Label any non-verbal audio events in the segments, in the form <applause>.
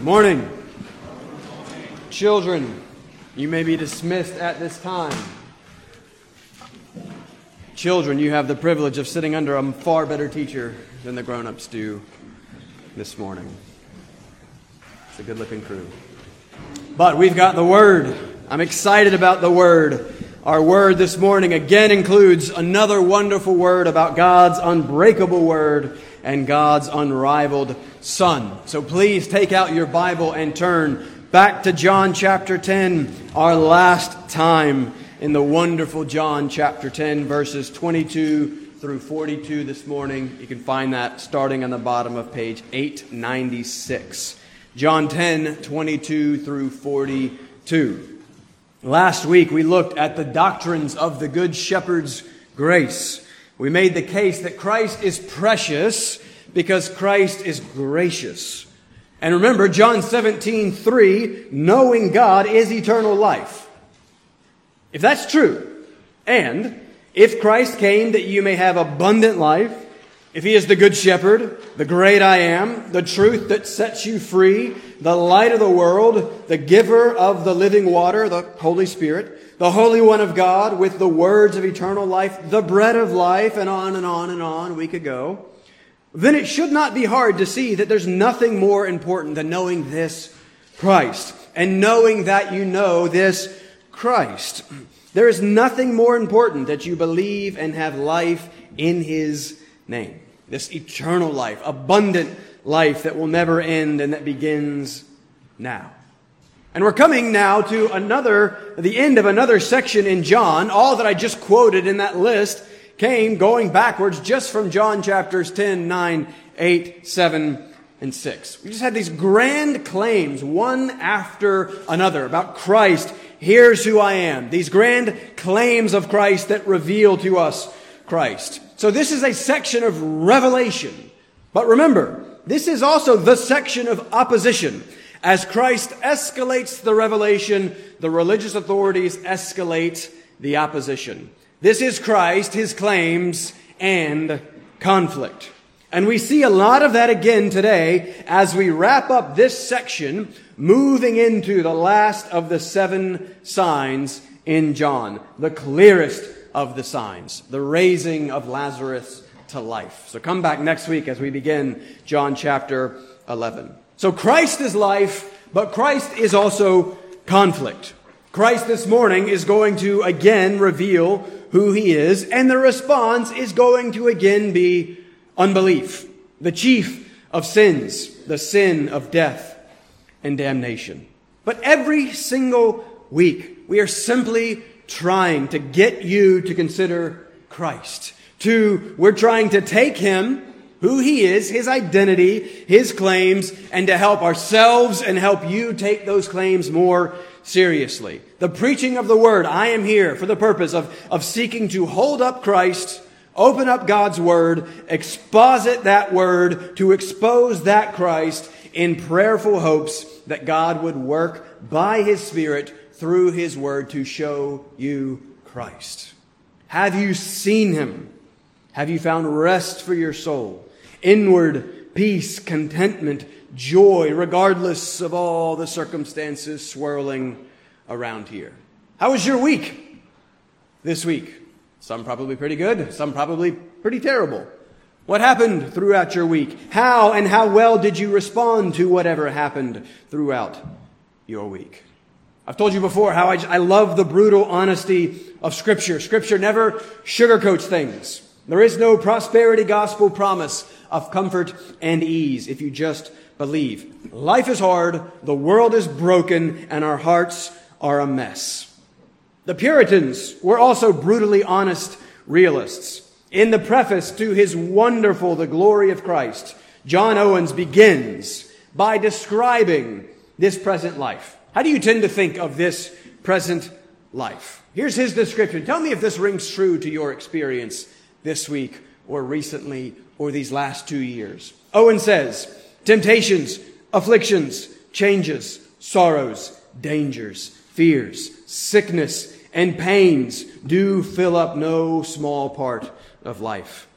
Good morning. Children, you may be dismissed at this time. Children, you have the privilege of sitting under a far better teacher than the grown ups do this morning. It's a good looking crew. But we've got the Word. I'm excited about the Word. Our Word this morning again includes another wonderful Word about God's unbreakable Word and God's unrivaled Son. So please take out your Bible and turn back to John chapter 10, our last time in the wonderful John chapter 10, verses 22 through 42 this morning. You can find that starting on the bottom of page 896. John 10, 22 through 42. Last week we looked at the doctrines of the Good Shepherd's grace. We made the case that Christ is precious because Christ is gracious. And remember, John 17, 3, knowing God is eternal life. If that's true, and if Christ came that you may have abundant life, if he is the good shepherd, the great I am, the truth that sets you free, the light of the world, the giver of the living water, the Holy Spirit, the Holy One of God with the words of eternal life, the bread of life, and on and on and on we could go, then it should not be hard to see that there's nothing more important than knowing this Christ and knowing that you know this Christ. There is nothing more important that you believe and have life in his name. This eternal life, abundant life that will never end and that begins now. And we're coming now to another, the end of another section in John. All that I just quoted in that list came going backwards just from John chapters 10, 9, 8, 7, and 6. We just had these grand claims, one after another, about Christ. Here's who I am. These grand claims of Christ that reveal to us Christ. So this is a section of revelation. But remember, this is also the section of opposition. As Christ escalates the revelation, the religious authorities escalate the opposition. This is Christ, his claims, and conflict. And we see a lot of that again today as we wrap up this section, moving into the last of the seven signs in John, the clearest of the signs, the raising of Lazarus to life. So come back next week as we begin John chapter 11. So Christ is life, but Christ is also conflict. Christ this morning is going to again reveal who he is, and the response is going to again be unbelief, the chief of sins, the sin of death and damnation. But every single week, we are simply trying to get you to consider Christ. To, we're trying to take him who he is, his identity, his claims, and to help ourselves and help you take those claims more seriously. The preaching of the word, I am here for the purpose of, of seeking to hold up Christ, open up God's word, exposit that word, to expose that Christ in prayerful hopes that God would work by his Spirit through his word to show you Christ. Have you seen him? Have you found rest for your soul? inward peace, contentment, joy, regardless of all the circumstances swirling around here. How was your week this week? Some probably pretty good, some probably pretty terrible. What happened throughout your week? How and how well did you respond to whatever happened throughout your week? I've told you before how I, I love the brutal honesty of Scripture. Scripture never sugarcoats things. There is no prosperity gospel promise of comfort and ease if you just believe. Life is hard, the world is broken, and our hearts are a mess. The Puritans were also brutally honest realists. In the preface to his wonderful The Glory of Christ, John Owens begins by describing this present life. How do you tend to think of this present life? Here's his description. Tell me if this rings true to your experience this week or recently or these last two years. Owen says, temptations, afflictions, changes, sorrows, dangers, fears, sickness, and pains do fill up no small part of life.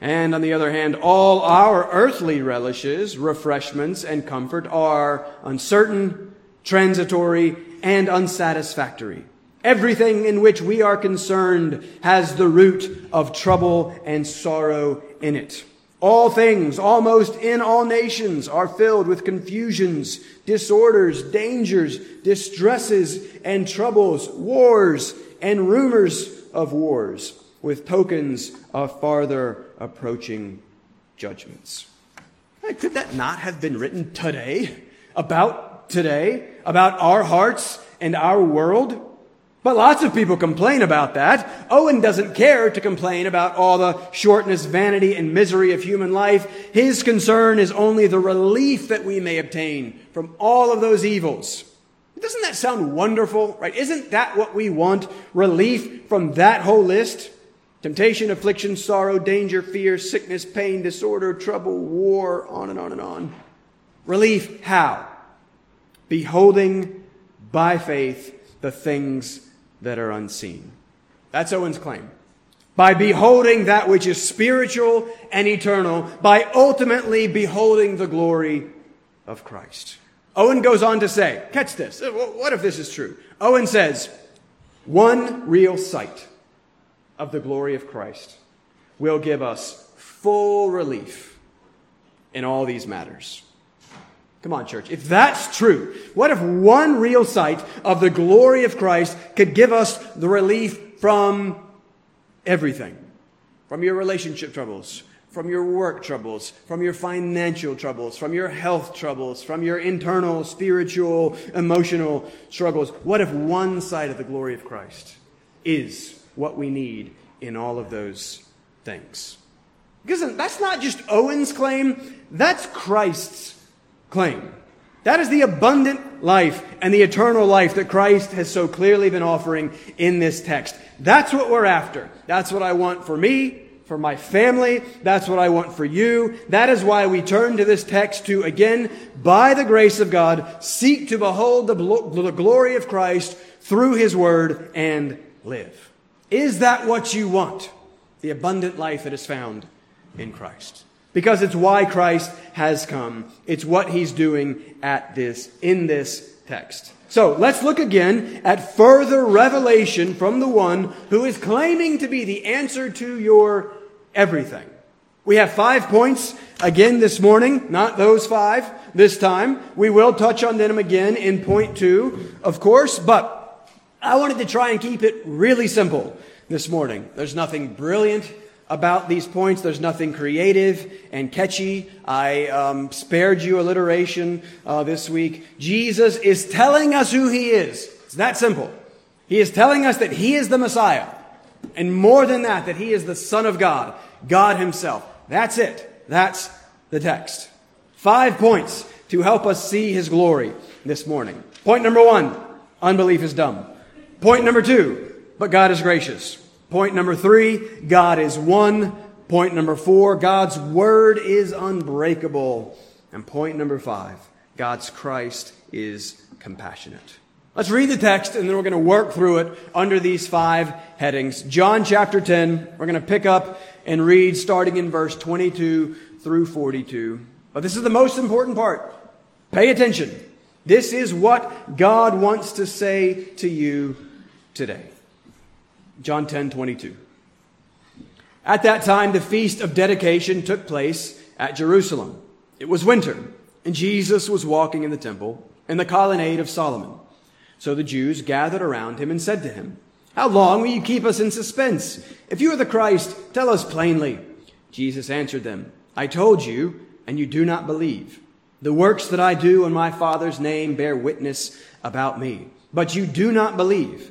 And on the other hand, all our earthly relishes, refreshments, and comfort are uncertain, transitory, and unsatisfactory. Everything in which we are concerned has the root of trouble and sorrow in it. All things, almost in all nations, are filled with confusions, disorders, dangers, distresses, and troubles, wars, and rumors of wars, with tokens of farther approaching judgments. Could that not have been written today? About today? About our hearts and our world? But lots of people complain about that. Owen doesn't care to complain about all the shortness, vanity, and misery of human life. His concern is only the relief that we may obtain from all of those evils. Doesn't that sound wonderful, right? Isn't that what we want? Relief from that whole list? Temptation, affliction, sorrow, danger, fear, sickness, pain, disorder, trouble, war, on and on and on. Relief, how? Beholding by faith the things that are unseen. That's Owen's claim. By beholding that which is spiritual and eternal, by ultimately beholding the glory of Christ. Owen goes on to say, catch this. Uh, what if this is true? Owen says, one real sight of the glory of Christ will give us full relief in all these matters. Come on, church. If that's true, what if one real sight of the glory of Christ could give us the relief from everything? From your relationship troubles, from your work troubles, from your financial troubles, from your health troubles, from your internal, spiritual, emotional struggles. What if one sight of the glory of Christ is what we need in all of those things? Because that's not just Owen's claim, that's Christ's claim. That is the abundant life and the eternal life that Christ has so clearly been offering in this text. That's what we're after. That's what I want for me, for my family. That's what I want for you. That is why we turn to this text to, again, by the grace of God, seek to behold the, the glory of Christ through His Word and live. Is that what you want? The abundant life that is found in Christ because it's why Christ has come. It's what he's doing at this, in this text. So let's look again at further revelation from the one who is claiming to be the answer to your everything. We have five points again this morning, not those five this time. We will touch on them again in point two, of course, but I wanted to try and keep it really simple this morning. There's nothing brilliant about these points. There's nothing creative and catchy. I um, spared you alliteration uh, this week. Jesus is telling us who he is. It's that simple. He is telling us that he is the Messiah. And more than that, that he is the Son of God, God himself. That's it. That's the text. Five points to help us see his glory this morning. Point number one, unbelief is dumb. Point number two, but God is gracious. Point number three, God is one. Point number four, God's word is unbreakable. And point number five, God's Christ is compassionate. Let's read the text and then we're going to work through it under these five headings. John chapter 10, we're going to pick up and read starting in verse 22 through 42. But this is the most important part. Pay attention. This is what God wants to say to you today. John 10 22. At that time, the feast of dedication took place at Jerusalem. It was winter, and Jesus was walking in the temple in the colonnade of Solomon. So the Jews gathered around him and said to him, How long will you keep us in suspense? If you are the Christ, tell us plainly. Jesus answered them, I told you, and you do not believe. The works that I do in my Father's name bear witness about me, but you do not believe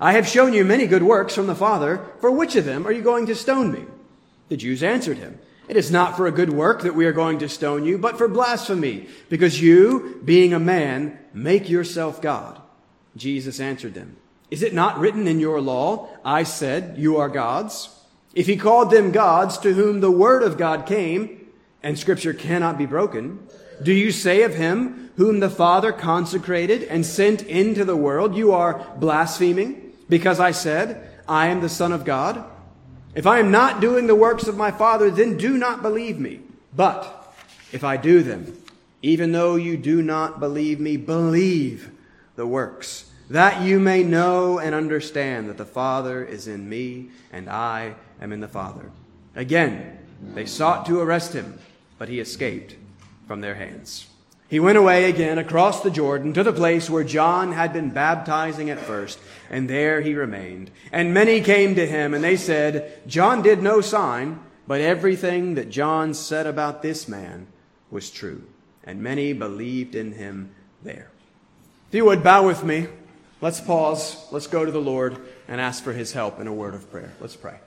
I have shown you many good works from the Father. For which of them are you going to stone me? The Jews answered him, It is not for a good work that we are going to stone you, but for blasphemy, because you, being a man, make yourself God. Jesus answered them, Is it not written in your law, I said, you are gods? If he called them gods to whom the word of God came, and scripture cannot be broken, do you say of him whom the Father consecrated and sent into the world, you are blaspheming, because I said, I am the Son of God? If I am not doing the works of my Father, then do not believe me. But if I do them, even though you do not believe me, believe the works, that you may know and understand that the Father is in me and I am in the Father. Again, they sought to arrest him, but he escaped from their hands. He went away again across the Jordan to the place where John had been baptizing at first, and there he remained. And many came to him, and they said, John did no sign, but everything that John said about this man was true. And many believed in him there. If you would bow with me, let's pause, let's go to the Lord and ask for his help in a word of prayer. Let's pray.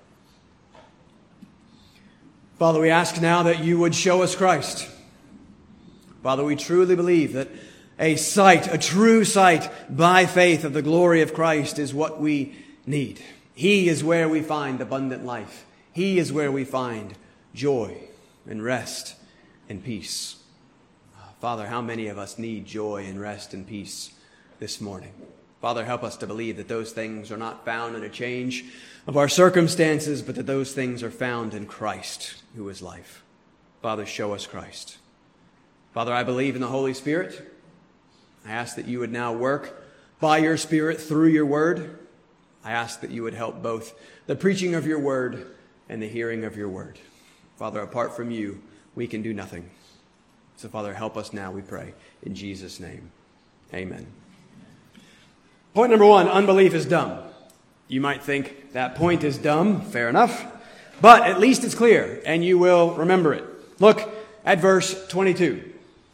Father, we ask now that you would show us Christ. Father, we truly believe that a sight, a true sight by faith of the glory of Christ is what we need. He is where we find abundant life. He is where we find joy and rest and peace. Ah, Father, how many of us need joy and rest and peace this morning? Father, help us to believe that those things are not found in a change of our circumstances, but that those things are found in Christ, who is life. Father, show us Christ. Father, I believe in the Holy Spirit. I ask that you would now work by your Spirit through your word. I ask that you would help both the preaching of your word and the hearing of your word. Father, apart from you, we can do nothing. So, Father, help us now, we pray. In Jesus' name, amen. Point number one unbelief is dumb. You might think that point is dumb. Fair enough. But at least it's clear, and you will remember it. Look at verse 22.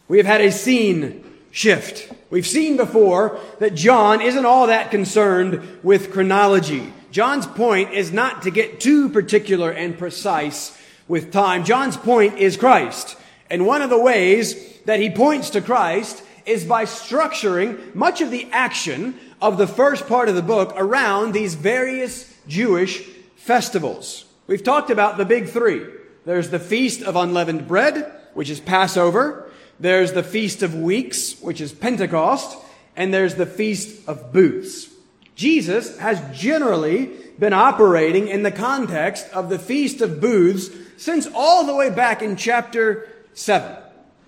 We have had a scene shift. We've seen before that John isn't all that concerned with chronology. John's point is not to get too particular and precise with time. John's point is Christ. And one of the ways that he points to Christ is by structuring much of the action of the first part of the book around these various Jewish festivals. We've talked about the big three. There's the Feast of Unleavened Bread, which is Passover. There's the Feast of Weeks, which is Pentecost, and there's the Feast of Booths. Jesus has generally been operating in the context of the Feast of Booths since all the way back in chapter 7.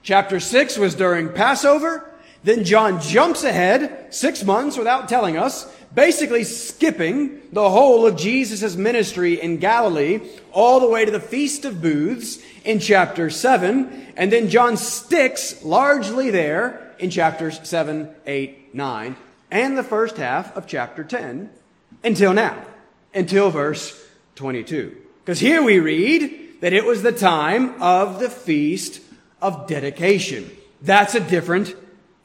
Chapter 6 was during Passover. Then John jumps ahead six months without telling us, basically skipping the whole of Jesus' ministry in Galilee all the way to the Feast of Booths in chapter 7. And then John sticks largely there in chapters 7, 8, 9, and the first half of chapter 10 until now, until verse 22. Because here we read that it was the time of the feast of dedication. That's a different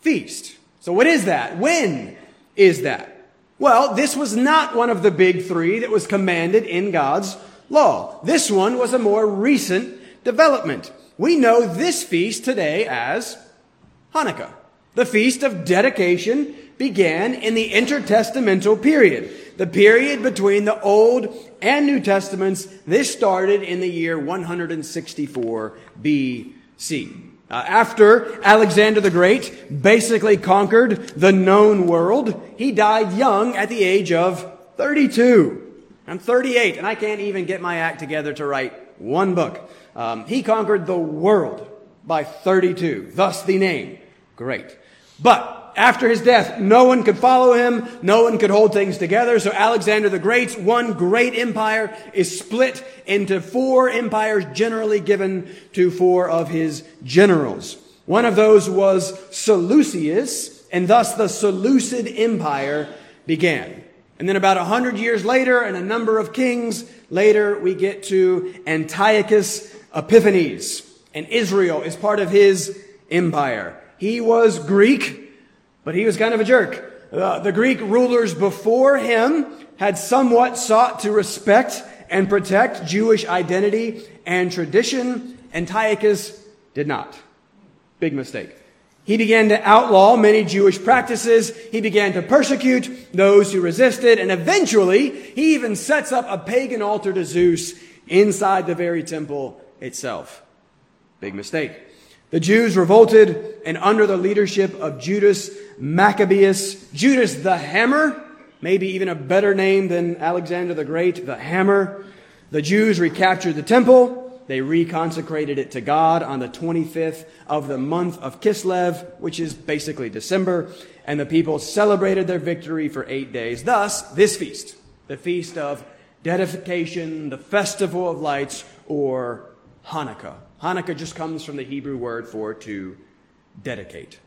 feast. So what is that? When is that? Well, this was not one of the big three that was commanded in God's law. This one was a more recent development. We know this feast today as Hanukkah. The feast of dedication began in the intertestamental period, the period between the Old and New Testaments. This started in the year 164 BC. Uh, after Alexander the Great basically conquered the known world, he died young at the age of 32. I'm 38 and I can't even get my act together to write one book. Um, he conquered the world by 32, thus the name. Great. But after his death, no one could follow him. No one could hold things together. So Alexander the Great's one great empire is split into four empires generally given to four of his generals. One of those was Seleucus, and thus the Seleucid Empire began. And then about a hundred years later, and a number of kings later, we get to Antiochus Epiphanes. And Israel is part of his empire. He was Greek, but he was kind of a jerk. Uh, the Greek rulers before him had somewhat sought to respect and protect Jewish identity and tradition. Antiochus did not. Big mistake. He began to outlaw many Jewish practices. He began to persecute those who resisted. And eventually, he even sets up a pagan altar to Zeus inside the very temple itself. Big mistake. The Jews revolted, and under the leadership of Judas Maccabeus, Judas the Hammer, maybe even a better name than Alexander the Great, the Hammer, the Jews recaptured the temple. They reconsecrated it to God on the 25th of the month of Kislev, which is basically December, and the people celebrated their victory for eight days. Thus, this feast, the feast of dedication, the festival of lights, or Hanukkah. Hanukkah just comes from the Hebrew word for to dedicate.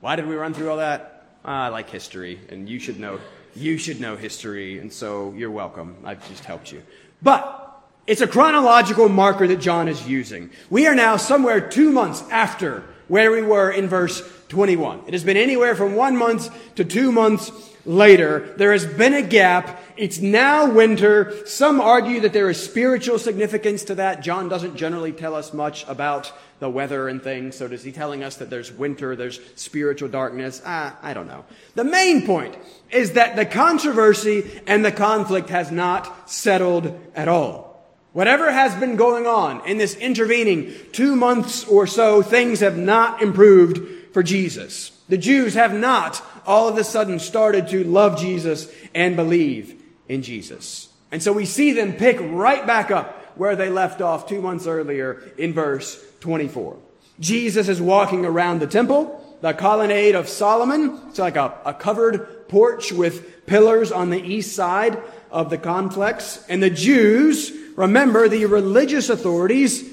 Why did we run through all that? Ah, I like history, and you should know you should know history, and so you're welcome. I've just helped you. But it's a chronological marker that John is using. We are now somewhere two months after where we were in verse 21. It has been anywhere from one month to two months later. There has been a gap. It's now winter. Some argue that there is spiritual significance to that. John doesn't generally tell us much about the weather and things. So is he telling us that there's winter, there's spiritual darkness? I don't know. The main point is that the controversy and the conflict has not settled at all. Whatever has been going on in this intervening two months or so, things have not improved for Jesus. The Jews have not all of a sudden started to love Jesus and believe in Jesus. And so we see them pick right back up where they left off two months earlier in verse 24. Jesus is walking around the temple, the colonnade of Solomon. It's like a, a covered porch with pillars on the east side of the complex. And the Jews remember the religious authorities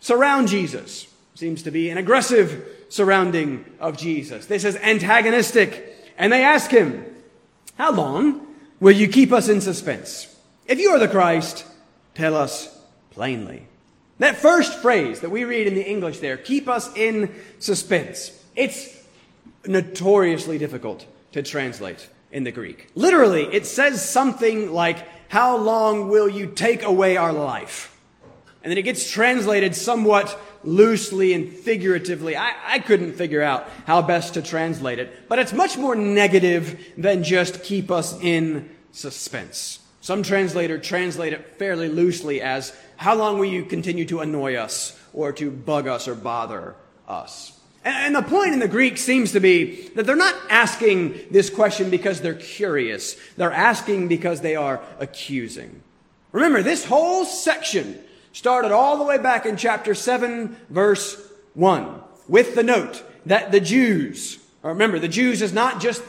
surround Jesus. Seems to be an aggressive surrounding of Jesus. This is antagonistic. And they ask him, How long will you keep us in suspense? If you are the Christ, tell us plainly. That first phrase that we read in the English there, keep us in suspense, it's notoriously difficult to translate in the Greek. Literally, it says something like, how long will you take away our life? And then it gets translated somewhat loosely and figuratively. I, I, couldn't figure out how best to translate it, but it's much more negative than just keep us in suspense. Some translator translate it fairly loosely as how long will you continue to annoy us or to bug us or bother us? And the point in the Greek seems to be that they're not asking this question because they're curious. They're asking because they are accusing. Remember, this whole section started all the way back in chapter 7, verse 1, with the note that the Jews, remember, the Jews is not just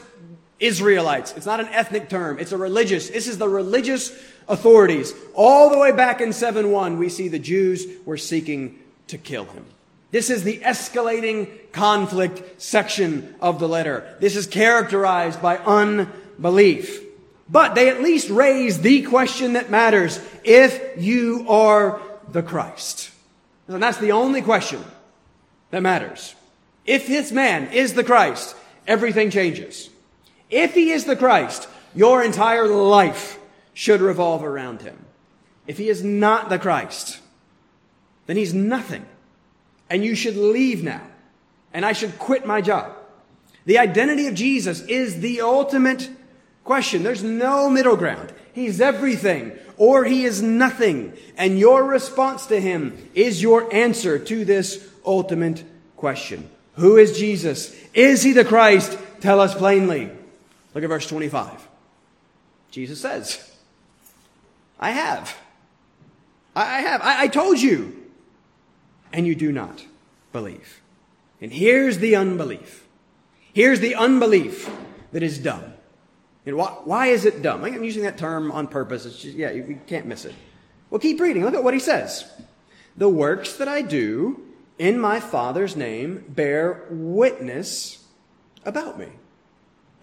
Israelites. It's not an ethnic term. It's a religious. This is the religious authorities. All the way back in 7-1, we see the Jews were seeking to kill him. This is the escalating conflict section of the letter. This is characterized by unbelief. But they at least raise the question that matters. If you are the Christ. And that's the only question that matters. If this man is the Christ, everything changes. If he is the Christ, your entire life should revolve around him. If he is not the Christ, then he's nothing and you should leave now, and I should quit my job. The identity of Jesus is the ultimate question. There's no middle ground. He's everything or he is nothing. And your response to him is your answer to this ultimate question. Who is Jesus? Is he the Christ? Tell us plainly. Look at verse 25. Jesus says, I have. I have. I, I told you and you do not believe. And here's the unbelief. Here's the unbelief that is dumb. And why, why is it dumb? I'm using that term on purpose. It's just, yeah, you can't miss it. Well, keep reading. Look at what he says. The works that I do in my Father's name bear witness about me.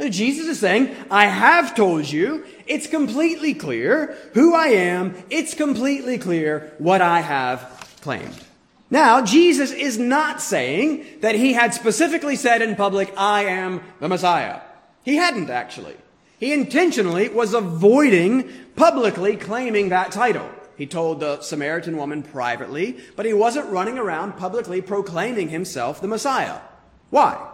Jesus is saying, I have told you, it's completely clear who I am, it's completely clear what I have claimed. Now, Jesus is not saying that he had specifically said in public, I am the Messiah. He hadn't actually. He intentionally was avoiding publicly claiming that title. He told the Samaritan woman privately, but he wasn't running around publicly proclaiming himself the Messiah. Why?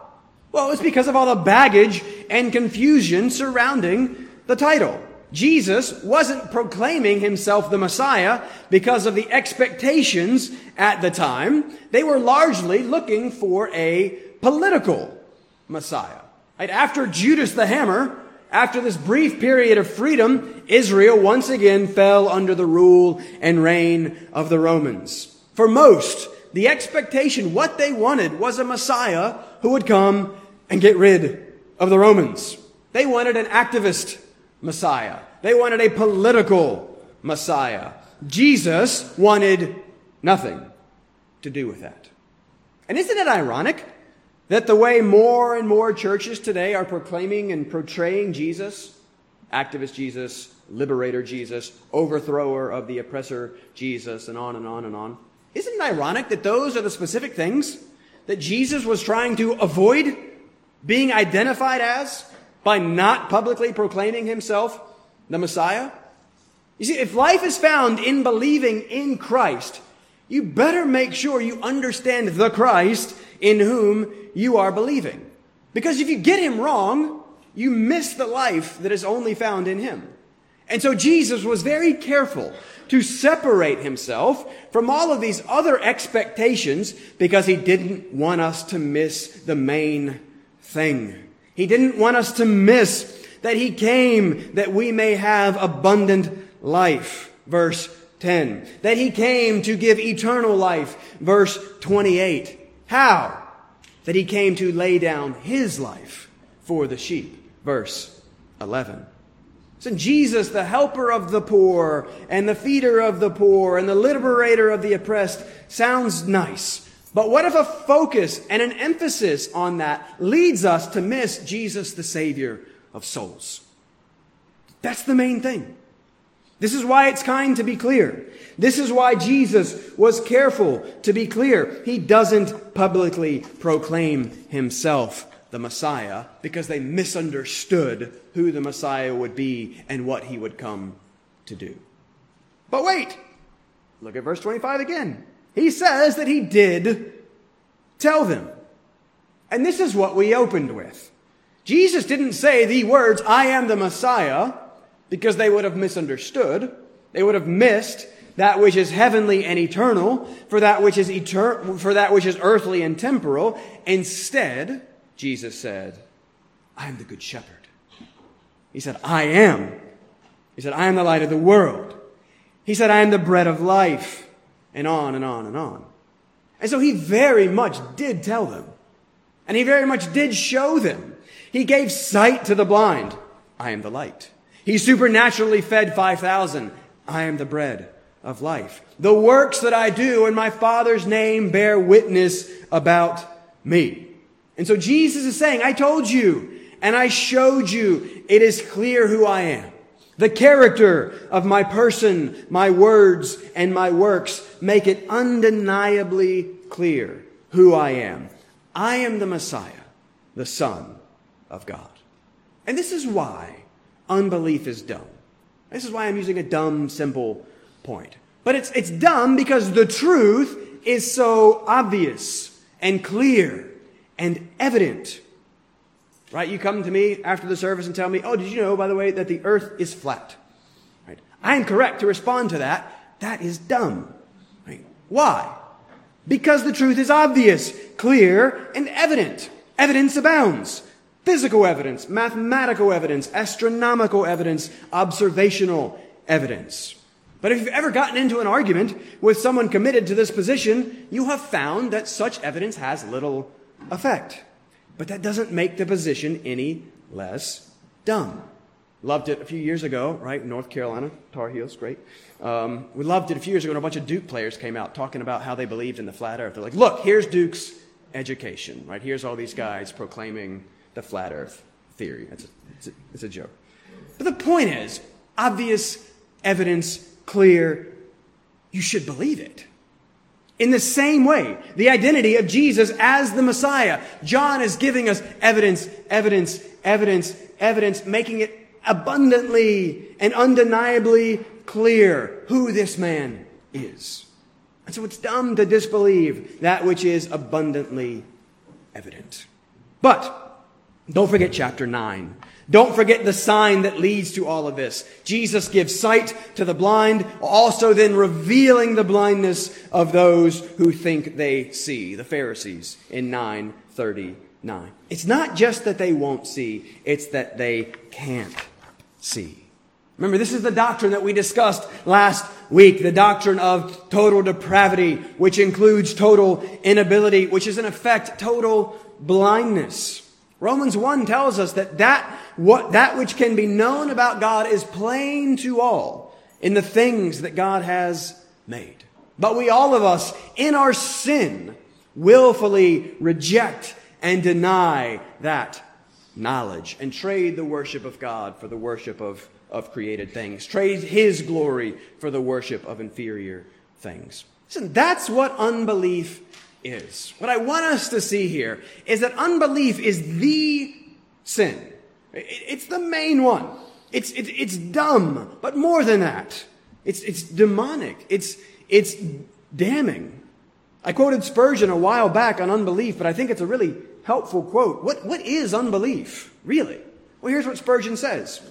Well, it's because of all the baggage and confusion surrounding the title. Jesus wasn't proclaiming himself the Messiah because of the expectations at the time. They were largely looking for a political Messiah. Right? After Judas the Hammer, after this brief period of freedom, Israel once again fell under the rule and reign of the Romans. For most, the expectation, what they wanted was a Messiah who would come and get rid of the Romans. They wanted an activist Messiah. They wanted a political Messiah. Jesus wanted nothing to do with that. And isn't it ironic that the way more and more churches today are proclaiming and portraying Jesus, activist Jesus, liberator Jesus, overthrower of the oppressor Jesus, and on and on and on, isn't it ironic that those are the specific things that Jesus was trying to avoid being identified as by not publicly proclaiming himself the Messiah? You see, if life is found in believing in Christ, you better make sure you understand the Christ in whom you are believing. Because if you get him wrong, you miss the life that is only found in him. And so Jesus was very careful to separate himself from all of these other expectations because he didn't want us to miss the main thing. He didn't want us to miss that he came that we may have abundant life. Verse 10. That he came to give eternal life. Verse 28. How? That he came to lay down his life for the sheep. Verse 11. So Jesus, the helper of the poor and the feeder of the poor and the liberator of the oppressed sounds nice. But what if a focus and an emphasis on that leads us to miss Jesus, the Savior of souls? That's the main thing. This is why it's kind to be clear. This is why Jesus was careful to be clear. He doesn't publicly proclaim himself the Messiah because they misunderstood who the Messiah would be and what he would come to do. But wait! Look at verse 25 again. He says that he did tell them. And this is what we opened with. Jesus didn't say the words, I am the Messiah, because they would have misunderstood. They would have missed that which is heavenly and eternal for that which is etern- for that which is earthly and temporal. Instead, Jesus said, I am the good shepherd. He said, I am. He said, I am the light of the world. He said, I am the bread of life and on and on and on. And so he very much did tell them. And he very much did show them. He gave sight to the blind. I am the light. He supernaturally fed 5,000. I am the bread of life. The works that I do in my Father's name bear witness about me. And so Jesus is saying, I told you and I showed you. It is clear who I am. The character of my person, my words, and my works make it undeniably clear who I am. I am the Messiah, the Son of God. And this is why unbelief is dumb. This is why I'm using a dumb, simple point. But it's, it's dumb because the truth is so obvious and clear and evident. Right? You come to me after the service and tell me, oh, did you know, by the way, that the earth is flat? Right? I am correct to respond to that. That is dumb. Right? Why? Because the truth is obvious, clear, and evident. Evidence abounds. Physical evidence, mathematical evidence, astronomical evidence, observational evidence. But if you've ever gotten into an argument with someone committed to this position, you have found that such evidence has little effect. But that doesn't make the position any less dumb. Loved it a few years ago, right? North Carolina, Tar Heels, great. Um, we loved it a few years ago, and a bunch of Duke players came out talking about how they believed in the flat earth. They're like, look, here's Duke's education, right? Here's all these guys proclaiming the flat earth theory. It's a, it's a, it's a joke. But the point is obvious evidence, clear, you should believe it. In the same way, the identity of Jesus as the Messiah. John is giving us evidence, evidence, evidence, evidence, making it abundantly and undeniably clear who this man is. And so it's dumb to disbelieve that which is abundantly evident. But don't forget chapter 9. Don't forget the sign that leads to all of this. Jesus gives sight to the blind, also then revealing the blindness of those who think they see, the Pharisees in 939. It's not just that they won't see, it's that they can't see. Remember, this is the doctrine that we discussed last week, the doctrine of total depravity, which includes total inability, which is in effect total blindness. Romans 1 tells us that that, what, that which can be known about God is plain to all in the things that God has made. But we all of us, in our sin, willfully reject and deny that knowledge and trade the worship of God for the worship of, of created things, trade His glory for the worship of inferior things. Listen, that's what unbelief is. What I want us to see here is that unbelief is the sin. It's the main one. It's, it's, it's dumb, but more than that, it's, it's demonic. It's, it's damning. I quoted Spurgeon a while back on unbelief, but I think it's a really helpful quote. What, what is unbelief, really? Well, here's what Spurgeon says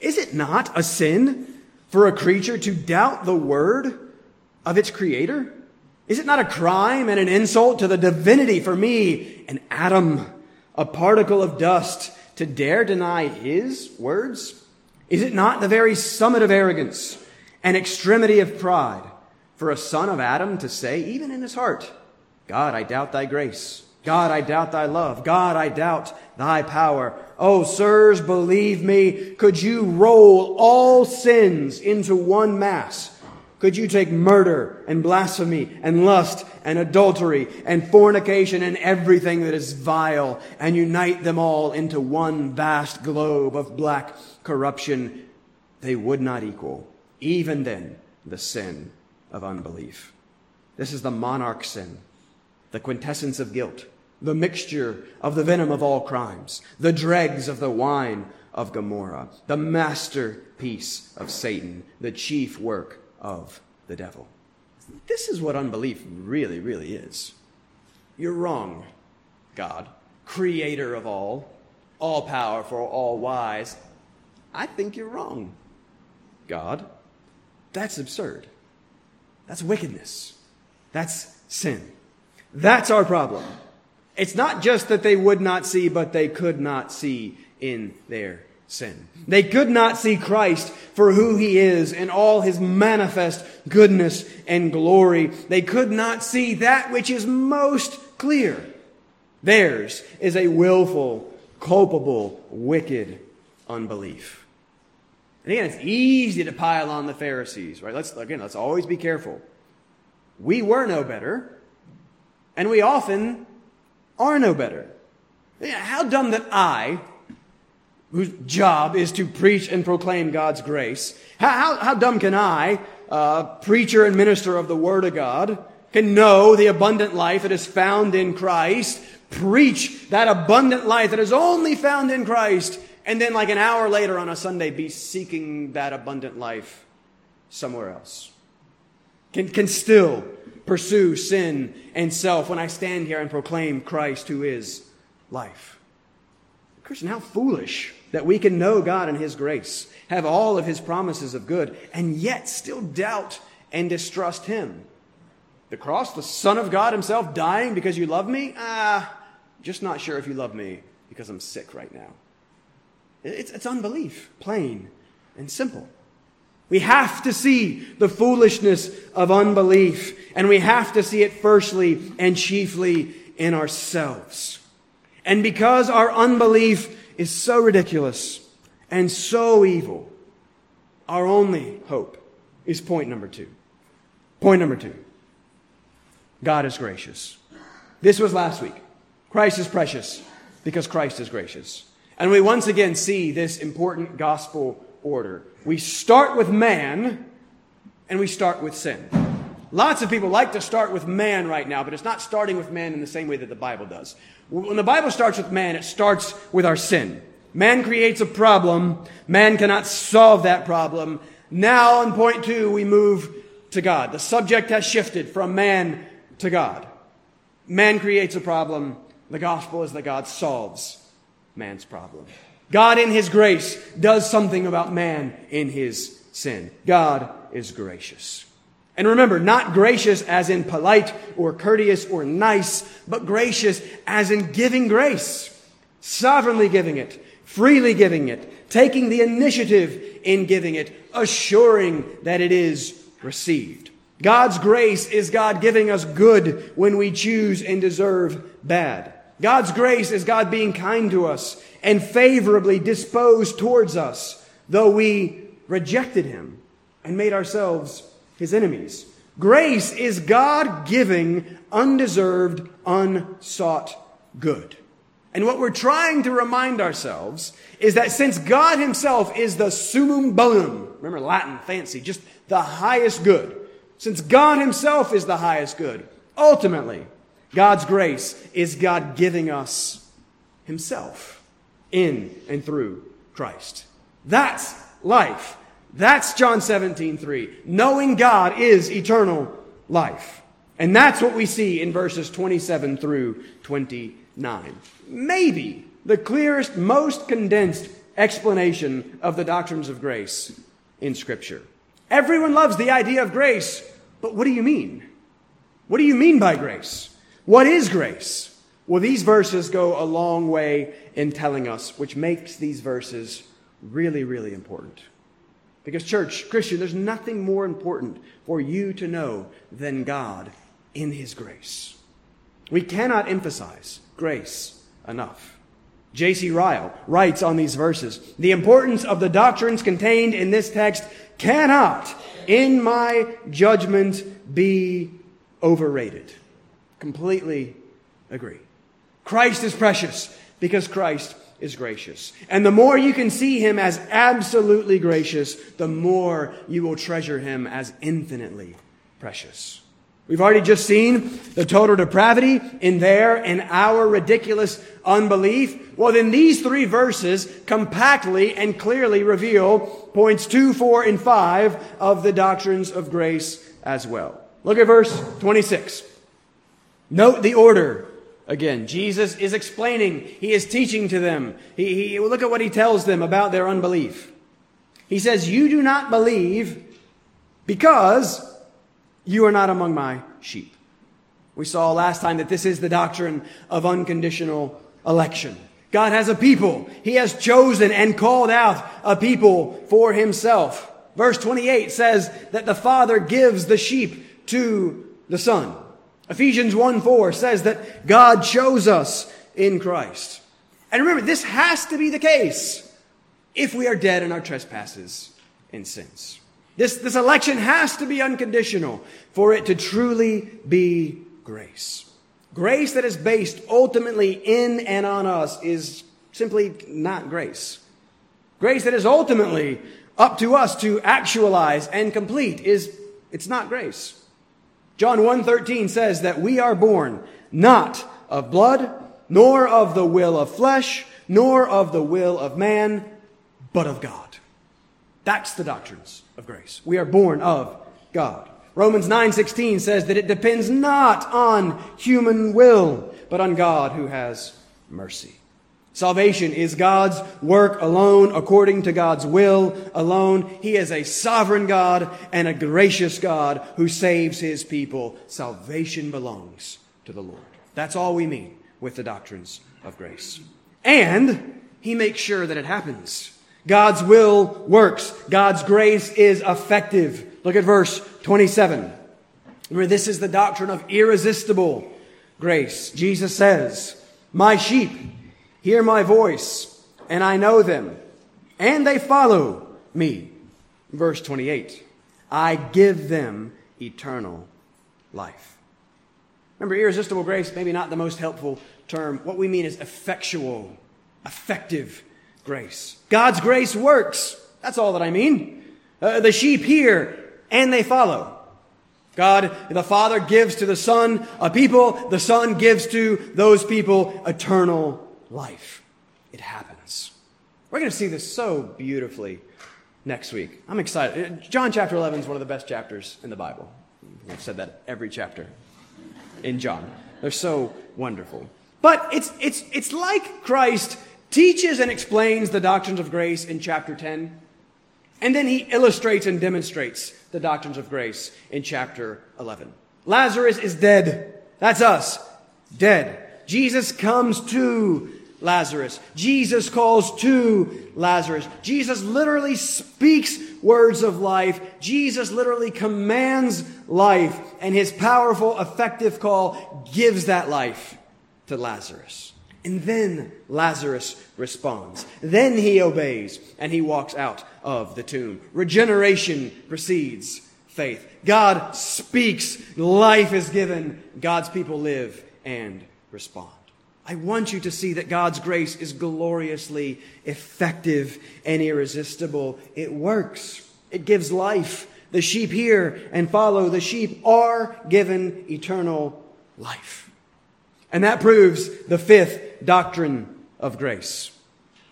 Is it not a sin for a creature to doubt the word of its creator? Is it not a crime and an insult to the divinity for me, an atom, a particle of dust, to dare deny his words? Is it not the very summit of arrogance and extremity of pride for a son of Adam to say, even in his heart, God, I doubt thy grace. God, I doubt thy love. God, I doubt thy power. Oh, sirs, believe me, could you roll all sins into one mass? Could you take murder and blasphemy and lust and adultery and fornication and everything that is vile and unite them all into one vast globe of black corruption? They would not equal, even then, the sin of unbelief. This is the monarch sin, the quintessence of guilt, the mixture of the venom of all crimes, the dregs of the wine of Gomorrah, the masterpiece of Satan, the chief work of the devil. This is what unbelief really, really is. You're wrong, God, creator of all, all powerful, all wise. I think you're wrong, God. That's absurd. That's wickedness. That's sin. That's our problem. It's not just that they would not see, but they could not see in their sin. They could not see Christ for who he is in all his manifest goodness and glory. They could not see that which is most clear. Theirs is a willful, culpable, wicked unbelief. And again, it's easy to pile on the Pharisees, right? Let's, again, let's always be careful. We were no better, and we often are no better. How dumb that I, whose job is to preach and proclaim God's grace. How, how, how dumb can I, uh, preacher and minister of the Word of God, can know the abundant life that is found in Christ, preach that abundant life that is only found in Christ, and then like an hour later on a Sunday be seeking that abundant life somewhere else? Can, can still pursue sin and self when I stand here and proclaim Christ who is life. Christian, how foolish that we can know God and His grace, have all of His promises of good, and yet still doubt and distrust Him. The cross, the Son of God Himself dying because you love me? Ah, just not sure if you love me because I'm sick right now. It's, it's unbelief, plain and simple. We have to see the foolishness of unbelief, and we have to see it firstly and chiefly in ourselves. And because our unbelief is so ridiculous and so evil, our only hope is point number two. Point number two God is gracious. This was last week. Christ is precious because Christ is gracious. And we once again see this important gospel order. We start with man and we start with sin. Lots of people like to start with man right now, but it's not starting with man in the same way that the Bible does. When the Bible starts with man, it starts with our sin. Man creates a problem. Man cannot solve that problem. Now, in point two, we move to God. The subject has shifted from man to God. Man creates a problem. The gospel is that God solves man's problem. God, in His grace, does something about man in his sin. God is gracious. And remember, not gracious as in polite or courteous or nice, but gracious as in giving grace, sovereignly giving it, freely giving it, taking the initiative in giving it, assuring that it is received. God's grace is God giving us good when we choose and deserve bad. God's grace is God being kind to us and favorably disposed towards us, though we rejected Him and made ourselves His enemies. Grace is God giving undeserved, unsought good. And what we're trying to remind ourselves is that since God Himself is the summum bonum, remember Latin, fancy, just the highest good, since God Himself is the highest good, ultimately, God's grace is God giving us Himself in and through Christ. That's life. That's John 17, 3. Knowing God is eternal life. And that's what we see in verses 27 through 29. Maybe the clearest, most condensed explanation of the doctrines of grace in Scripture. Everyone loves the idea of grace, but what do you mean? What do you mean by grace? What is grace? Well, these verses go a long way in telling us, which makes these verses really, really important. Because, church, Christian, there's nothing more important for you to know than God in His grace. We cannot emphasize grace enough. J.C. Ryle writes on these verses The importance of the doctrines contained in this text cannot, in my judgment, be overrated. Completely agree. Christ is precious because Christ is gracious. And the more you can see him as absolutely gracious, the more you will treasure him as infinitely precious. We've already just seen the total depravity in their and our ridiculous unbelief. Well, then these three verses compactly and clearly reveal points two, four, and five of the doctrines of grace as well. Look at verse 26. Note the order. Again, Jesus is explaining. He is teaching to them. He, he, look at what he tells them about their unbelief. He says, You do not believe because you are not among my sheep. We saw last time that this is the doctrine of unconditional election. God has a people. He has chosen and called out a people for himself. Verse 28 says that the Father gives the sheep to the Son. Ephesians 1 4 says that God chose us in Christ. And remember, this has to be the case if we are dead in our trespasses and sins. This, this election has to be unconditional for it to truly be grace. Grace that is based ultimately in and on us is simply not grace. Grace that is ultimately up to us to actualize and complete is it's not grace. John 1:13 says that we are born not of blood, nor of the will of flesh, nor of the will of man, but of God. That's the doctrines of grace. We are born of God. Romans 9:16 says that it depends not on human will, but on God who has mercy. Salvation is God's work alone, according to God's will alone. He is a sovereign God and a gracious God who saves his people. Salvation belongs to the Lord. That's all we mean with the doctrines of grace. And he makes sure that it happens. God's will works. God's grace is effective. Look at verse 27. Remember, this is the doctrine of irresistible grace. Jesus says, My sheep hear my voice, and I know them, and they follow me. Verse 28 I give them eternal life. Remember, irresistible grace, maybe not the most helpful term. What we mean is effectual, effective grace. God's grace works. That's all that I mean. Uh, the sheep hear and they follow. God, the Father gives to the Son a people, the Son gives to those people eternal life. It happens. We're going to see this so beautifully next week. I'm excited. Uh, John chapter 11 is one of the best chapters in the Bible. I've said that every chapter in John. They're so wonderful. But it's, it's, it's like Christ teaches and explains the doctrines of grace in chapter 10, and then he illustrates and demonstrates the doctrines of grace in chapter 11. Lazarus is dead. That's us. Dead. Jesus comes to Lazarus. Jesus calls to Lazarus. Jesus literally speaks words of life. Jesus literally commands life, and his powerful, effective call gives that life to Lazarus. And then Lazarus responds. Then he obeys and he walks out of the tomb. Regeneration precedes faith. God speaks, life is given, God's people live and respond. I want you to see that God's grace is gloriously effective and irresistible. It works, it gives life. The sheep hear and follow. The sheep are given eternal life. And that proves the fifth doctrine of grace.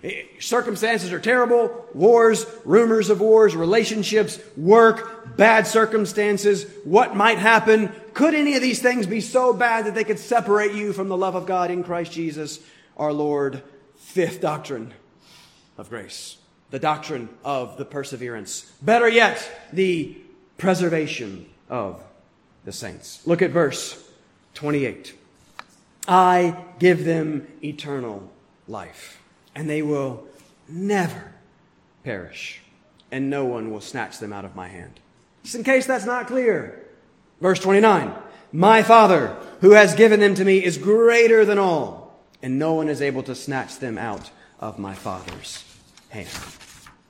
Eh, circumstances are terrible. Wars, rumors of wars, relationships, work, bad circumstances. What might happen? Could any of these things be so bad that they could separate you from the love of God in Christ Jesus, our Lord? Fifth doctrine of grace. The doctrine of the perseverance. Better yet, the preservation of the saints. Look at verse 28. I give them eternal life, and they will never perish, and no one will snatch them out of my hand. Just in case that's not clear, Verse 29 My Father, who has given them to me, is greater than all, and no one is able to snatch them out of my Father's hand.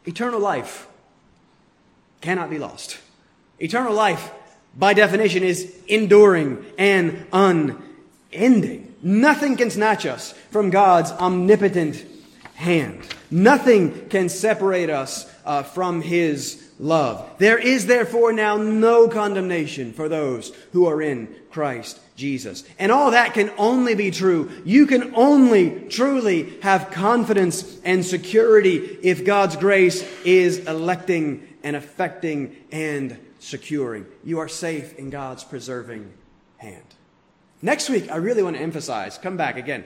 Eternal life cannot be lost. Eternal life, by definition, is enduring and unending. Nothing can snatch us from God's omnipotent hand. Nothing can separate us uh, from His love. There is therefore now no condemnation for those who are in Christ Jesus. And all that can only be true. You can only truly have confidence and security if God's grace is electing and affecting and securing. You are safe in God's preserving hand. Next week, I really want to emphasize, come back again,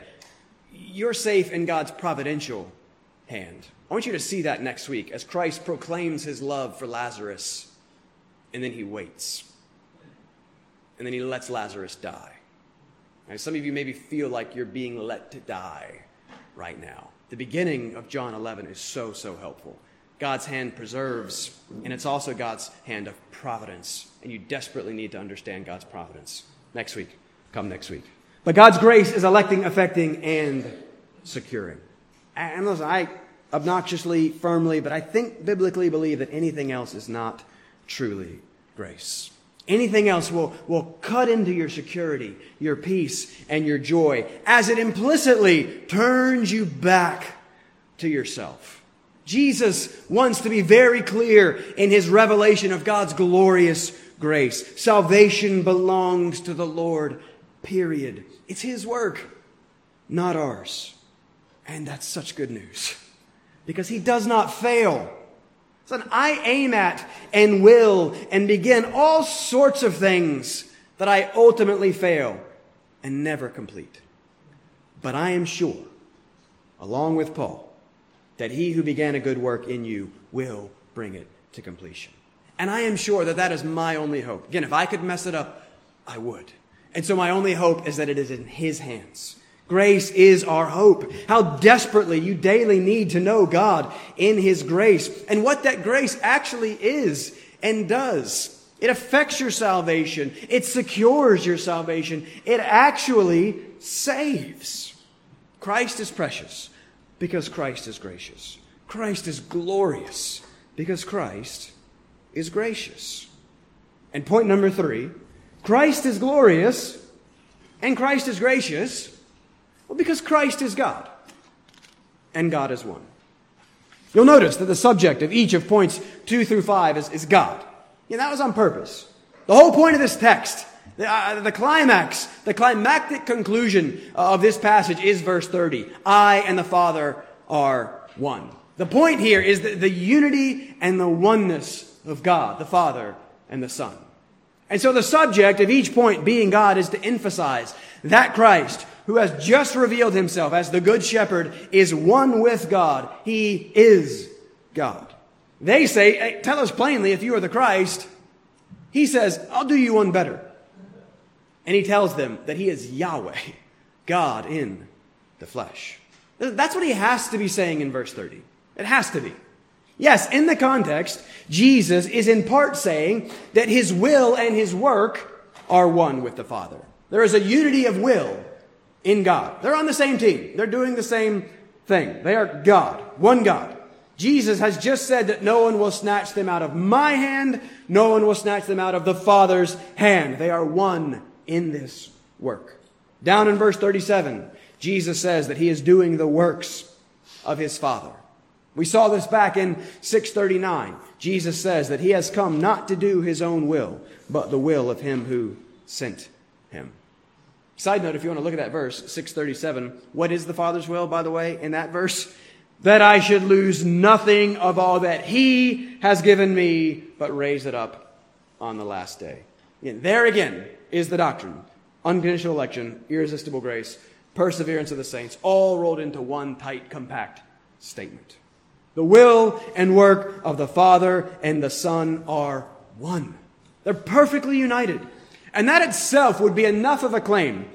you're safe in God's providential hand. I want you to see that next week as Christ proclaims his love for Lazarus, and then he waits. And then he lets Lazarus die. Now, some of you maybe feel like you're being let to die right now. The beginning of John 11 is so, so helpful. God's hand preserves, and it's also God's hand of providence. And you desperately need to understand God's providence. Next week. Come next week. But God's grace is electing, affecting, and securing. And listen, I obnoxiously, firmly, but I think biblically believe that anything else is not truly grace. Anything else will, will cut into your security, your peace, and your joy as it implicitly turns you back to yourself. Jesus wants to be very clear in his revelation of God's glorious grace. Salvation belongs to the Lord, period. It's his work, not ours. And that's such good news because he does not fail. Son, I aim at and will and begin all sorts of things that I ultimately fail and never complete. But I am sure, along with Paul, that he who began a good work in you will bring it to completion. And I am sure that that is my only hope. Again, if I could mess it up, I would. And so my only hope is that it is in his hands. Grace is our hope. How desperately you daily need to know God in His grace and what that grace actually is and does. It affects your salvation. It secures your salvation. It actually saves. Christ is precious because Christ is gracious. Christ is glorious because Christ is gracious. And point number three Christ is glorious and Christ is gracious well, because Christ is God, and God is one. You'll notice that the subject of each of points two through five is, is God. Yeah, that was on purpose. The whole point of this text, the, uh, the climax, the climactic conclusion of this passage is verse 30. I and the Father are one. The point here is the, the unity and the oneness of God, the Father and the Son. And so the subject of each point being God is to emphasize that Christ, who has just revealed himself as the Good Shepherd, is one with God. He is God. They say, hey, tell us plainly if you are the Christ. He says, I'll do you one better. And he tells them that he is Yahweh, God in the flesh. That's what he has to be saying in verse 30. It has to be. Yes, in the context, Jesus is in part saying that his will and his work are one with the Father. There is a unity of will in God. They're on the same team. They're doing the same thing. They are God, one God. Jesus has just said that no one will snatch them out of my hand, no one will snatch them out of the Father's hand. They are one in this work. Down in verse 37, Jesus says that he is doing the works of his Father. We saw this back in 639. Jesus says that he has come not to do his own will, but the will of him who sent him. Side note, if you want to look at that verse, 637, what is the Father's will, by the way, in that verse? that I should lose nothing of all that he has given me, but raise it up on the last day. There again is the doctrine. Unconditional election, irresistible grace, perseverance of the saints, all rolled into one tight, compact statement. The will and work of the Father and the Son are one. They're perfectly united. And that itself would be enough of a claim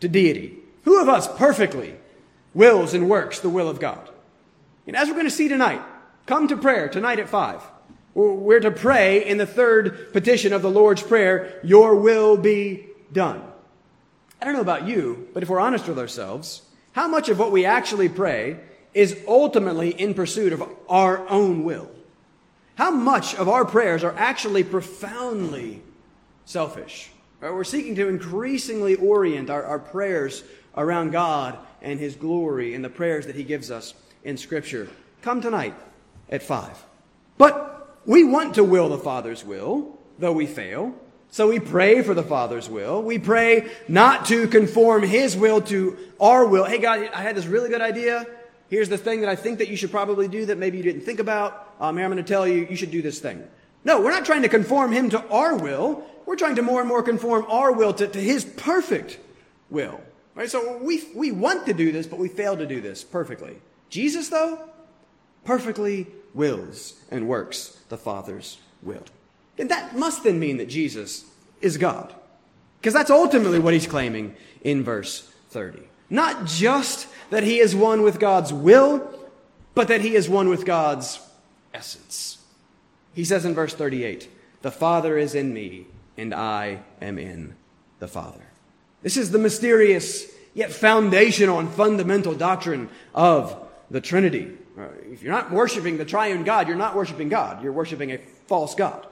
to deity. Who of us perfectly wills and works the will of God? And as we're going to see tonight, come to prayer tonight at 5. We're to pray in the third petition of the Lord's Prayer, Your will be done. I don't know about you, but if we're honest with ourselves, how much of what we actually pray is ultimately in pursuit of our own will? How much of our prayers are actually profoundly selfish? We're seeking to increasingly orient our, our prayers around God and His glory and the prayers that He gives us in Scripture. Come tonight at 5. But we want to will the Father's will, though we fail. So we pray for the Father's will. We pray not to conform His will to our will. Hey, God, I had this really good idea. Here's the thing that I think that you should probably do that maybe you didn't think about. Um, here I'm going to tell you, you should do this thing. No, we're not trying to conform Him to our will. We're trying to more and more conform our will to, to His perfect will. Right? So we, we want to do this, but we fail to do this perfectly. Jesus, though, perfectly wills and works the Father's will. And that must then mean that Jesus is God. Because that's ultimately what he's claiming in verse 30. Not just that he is one with God's will, but that he is one with God's essence. He says in verse 38, The Father is in me, and I am in the Father. This is the mysterious yet foundational and fundamental doctrine of the Trinity. Uh, if you're not worshiping the triune God, you're not worshiping God. You're worshiping a false God.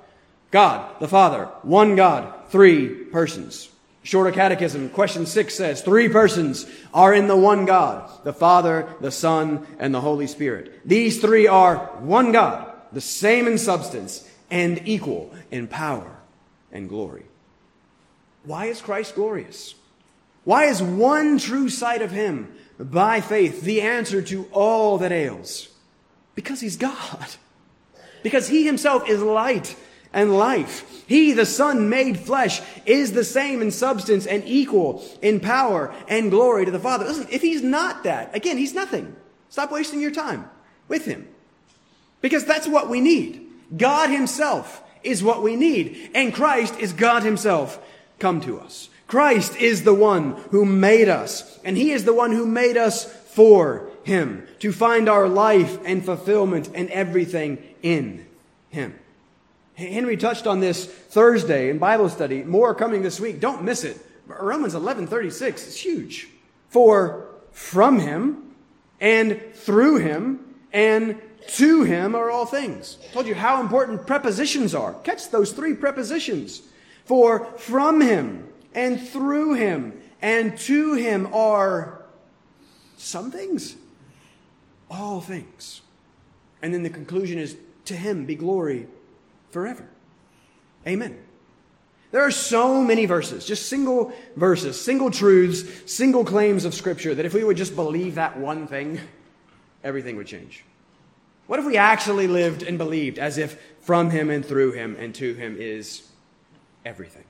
God, the Father, one God, three persons. Shorter Catechism, question six says, three persons are in the one God, the Father, the Son, and the Holy Spirit. These three are one God, the same in substance, and equal in power and glory. Why is Christ glorious? Why is one true sight of Him by faith the answer to all that ails? Because he's God. Because he himself is light and life. He, the Son made flesh, is the same in substance and equal in power and glory to the Father. Listen, if he's not that, again, he's nothing. Stop wasting your time with him. Because that's what we need. God himself is what we need. And Christ is God himself come to us. Christ is the one who made us, and He is the one who made us for Him, to find our life and fulfillment and everything in Him. Henry touched on this Thursday in Bible study. More coming this week. Don't miss it. Romans 11:36 is huge. For from him and through him and to him are all things. I told you how important prepositions are. Catch those three prepositions. For from him and through him and to him are some things, all things. And then the conclusion is to him be glory forever. Amen. There are so many verses, just single verses, single truths, single claims of Scripture that if we would just believe that one thing, everything would change. What if we actually lived and believed as if from him and through him and to him is everything?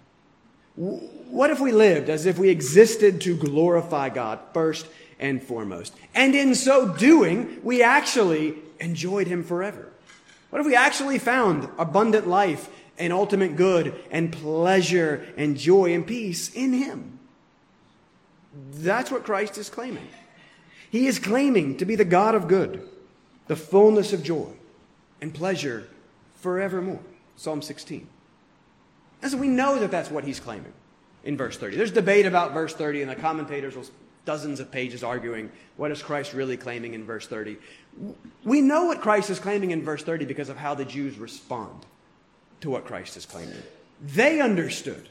What if we lived as if we existed to glorify God first and foremost? And in so doing, we actually enjoyed him forever. What if we actually found abundant life and ultimate good and pleasure and joy and peace in him? That's what Christ is claiming. He is claiming to be the God of good, the fullness of joy and pleasure forevermore. Psalm 16. And so we know that that's what he's claiming in verse 30. There's debate about verse 30, and the commentators will dozens of pages arguing what is Christ really claiming in verse 30. We know what Christ is claiming in verse 30 because of how the Jews respond to what Christ is claiming. They understood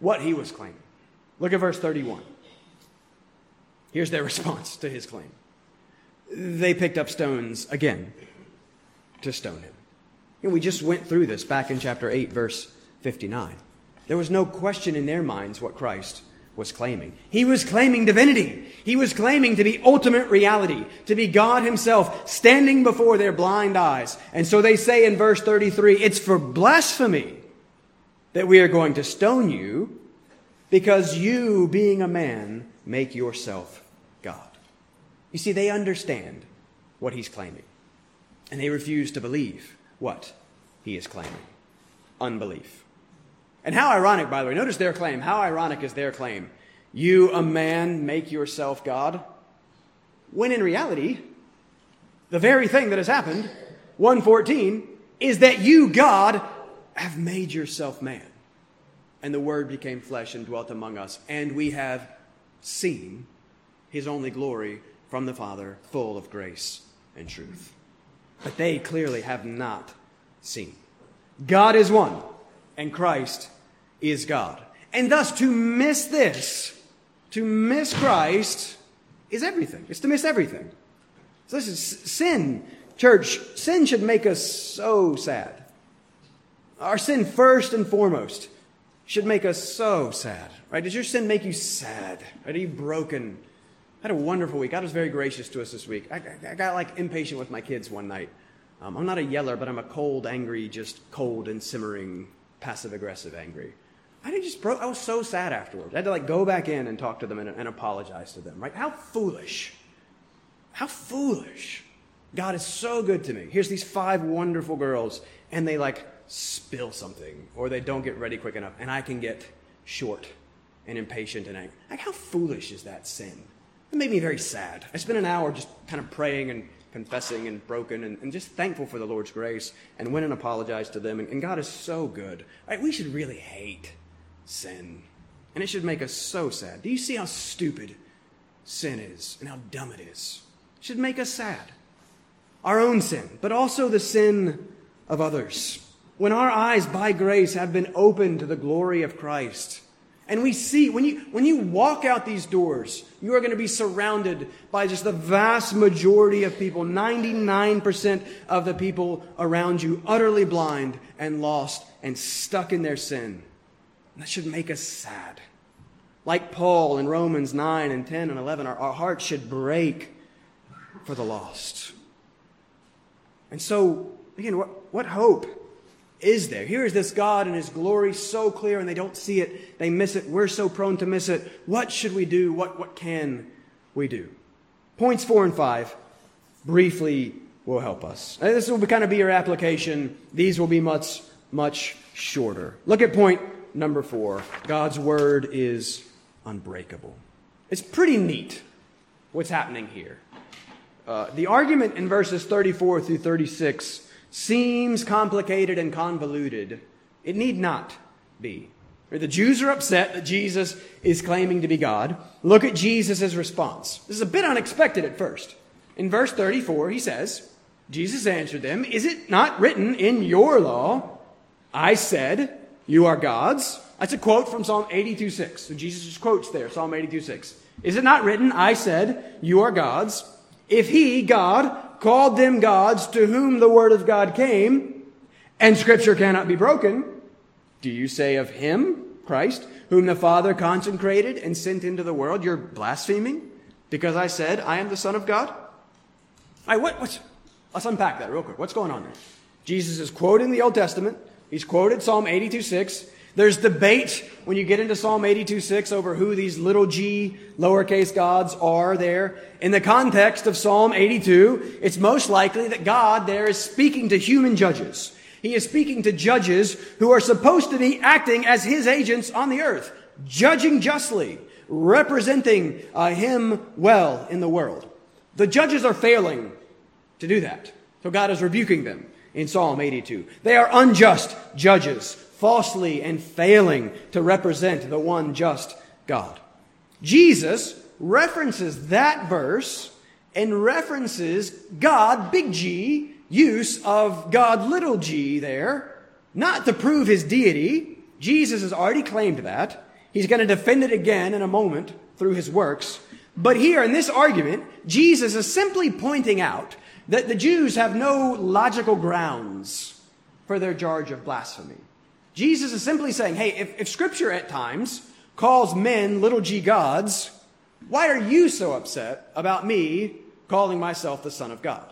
what he was claiming. Look at verse 31. Here's their <laughs> response to his claim. They picked up stones again to stone him. And we just went through this back in chapter 8, verse 59. There was no question in their minds what Christ was claiming. He was claiming divinity. He was claiming to be ultimate reality, to be God Himself standing before their blind eyes. And so they say in verse 33 it's for blasphemy that we are going to stone you because you, being a man, make yourself God. You see, they understand what He's claiming, and they refuse to believe what He is claiming unbelief. And how ironic, by the way, notice their claim. How ironic is their claim? You, a man, make yourself God. When in reality, the very thing that has happened, 114, is that you, God, have made yourself man. And the Word became flesh and dwelt among us. And we have seen his only glory from the Father, full of grace and truth. But they clearly have not seen. God is one, and Christ is God. And thus, to miss this, to miss Christ, is everything. It's to miss everything. So this is sin, church. Sin should make us so sad. Our sin, first and foremost, should make us so sad. Right? Does your sin make you sad? Right? Are you broken? I had a wonderful week. God was very gracious to us this week. I, I got like impatient with my kids one night. Um, I'm not a yeller, but I'm a cold, angry, just cold and simmering, passive aggressive angry. I just broke. I was so sad afterwards. I had to like go back in and talk to them and, and apologize to them. Right? How foolish! How foolish! God is so good to me. Here's these five wonderful girls, and they like spill something, or they don't get ready quick enough, and I can get short and impatient and angry. Like, how foolish is that sin? It made me very sad. I spent an hour just kind of praying and confessing and broken and, and just thankful for the Lord's grace and went and apologized to them. And, and God is so good. Right? We should really hate sin. And it should make us so sad. Do you see how stupid sin is and how dumb it is? It should make us sad. Our own sin, but also the sin of others. When our eyes, by grace, have been opened to the glory of Christ, and we see, when you, when you walk out these doors, you are going to be surrounded by just the vast majority of people, 99% of the people around you, utterly blind and lost and stuck in their sin. And that should make us sad. Like Paul in Romans 9 and 10 and 11, our, our hearts should break for the lost. And so, again, what, what hope is there? Here is this God and His glory so clear, and they don't see it. They miss it. We're so prone to miss it. What should we do? What, what can we do? Points four and five briefly will help us. This will kind of be your application. These will be much, much shorter. Look at point number four God's word is unbreakable. It's pretty neat what's happening here. Uh, the argument in verses 34 through 36 seems complicated and convoluted. It need not be. The Jews are upset that Jesus is claiming to be God. Look at Jesus' response. This is a bit unexpected at first. In verse 34, he says, Jesus answered them, Is it not written in your law, I said, you are gods. That's a quote from Psalm 82 6. So Jesus just quotes there, Psalm 82 6. Is it not written, I said, you are gods? If he, God, called them gods to whom the word of God came, and scripture cannot be broken, do you say of him, Christ, whom the Father consecrated and sent into the world, you're blaspheming? Because I said, I am the Son of God? I, what, what, Let's unpack that real quick. What's going on there? Jesus is quoting the Old Testament. He's quoted Psalm 82 6. There's debate when you get into Psalm 82 6 over who these little g lowercase gods are there. In the context of Psalm 82, it's most likely that God there is speaking to human judges. He is speaking to judges who are supposed to be acting as his agents on the earth, judging justly, representing uh, him well in the world. The judges are failing to do that. So God is rebuking them in Psalm 82. They are unjust judges, falsely and failing to represent the one just God. Jesus references that verse and references God, big G, use of God, little g there, not to prove his deity. Jesus has already claimed that. He's going to defend it again in a moment through his works. But here in this argument, Jesus is simply pointing out that the Jews have no logical grounds for their charge of blasphemy. Jesus is simply saying, hey, if, if Scripture at times calls men little g gods, why are you so upset about me calling myself the Son of God?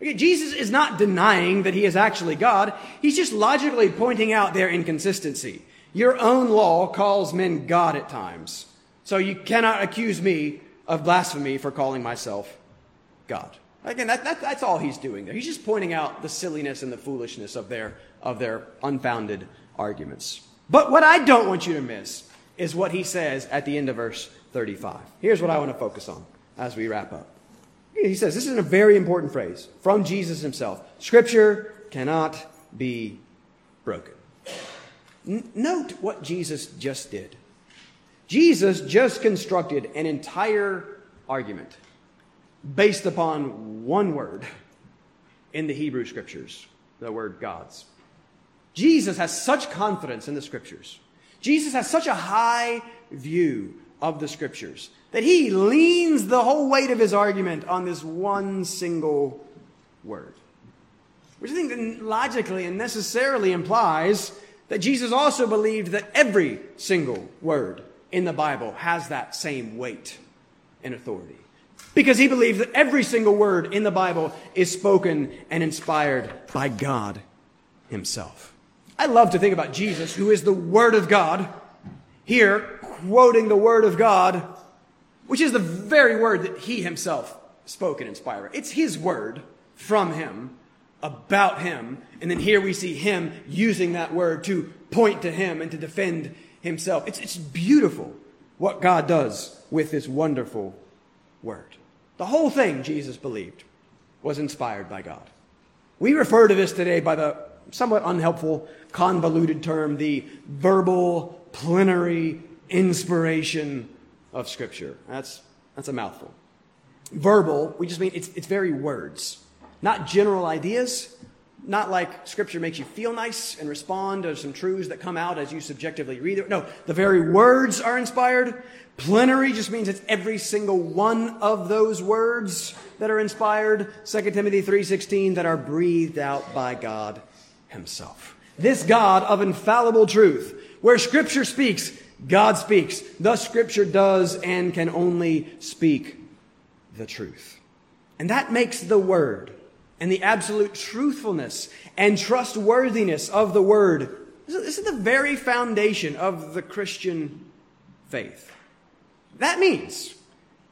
Okay, Jesus is not denying that he is actually God. He's just logically pointing out their inconsistency. Your own law calls men God at times. So you cannot accuse me of blasphemy for calling myself God. Again, that, that, that's all he's doing there. He's just pointing out the silliness and the foolishness of their, of their unfounded arguments. But what I don't want you to miss is what he says at the end of verse 35. Here's what I want to focus on as we wrap up. He says, this is a very important phrase from Jesus himself. Scripture cannot be broken. N- note what Jesus just did. Jesus just constructed an entire argument based upon one word in the Hebrew scriptures, the word gods. Jesus has such confidence in the scriptures. Jesus has such a high view of the scriptures that he leans the whole weight of his argument on this one single word. Which I think logically and necessarily implies that Jesus also believed that every single word in the Bible has that same weight and authority because he believed that every single word in the Bible is spoken and inspired by God himself. I love to think about Jesus, who is the Word of God, here quoting the Word of God, which is the very word that he himself spoke and inspired. It's his word from him about him. And then here we see him using that word to point to him and to defend himself. It's, it's beautiful what God does with this wonderful word. The whole thing, Jesus believed, was inspired by God. We refer to this today by the somewhat unhelpful, convoluted term, the verbal, plenary inspiration of Scripture. That's, that's a mouthful. Verbal, we just mean it's, it's very words, not general ideas, not like Scripture makes you feel nice and respond to some truths that come out as you subjectively read it. No, the very words are inspired. Plenary just means it's every single one of those words that are inspired. 2 Timothy 3:16 that are breathed out by God himself. This God of infallible truth, where scripture speaks, God speaks. Thus scripture does and can only speak the truth. And that makes the word and the absolute truthfulness and trustworthiness of the word. This is the very foundation of the Christian faith. That means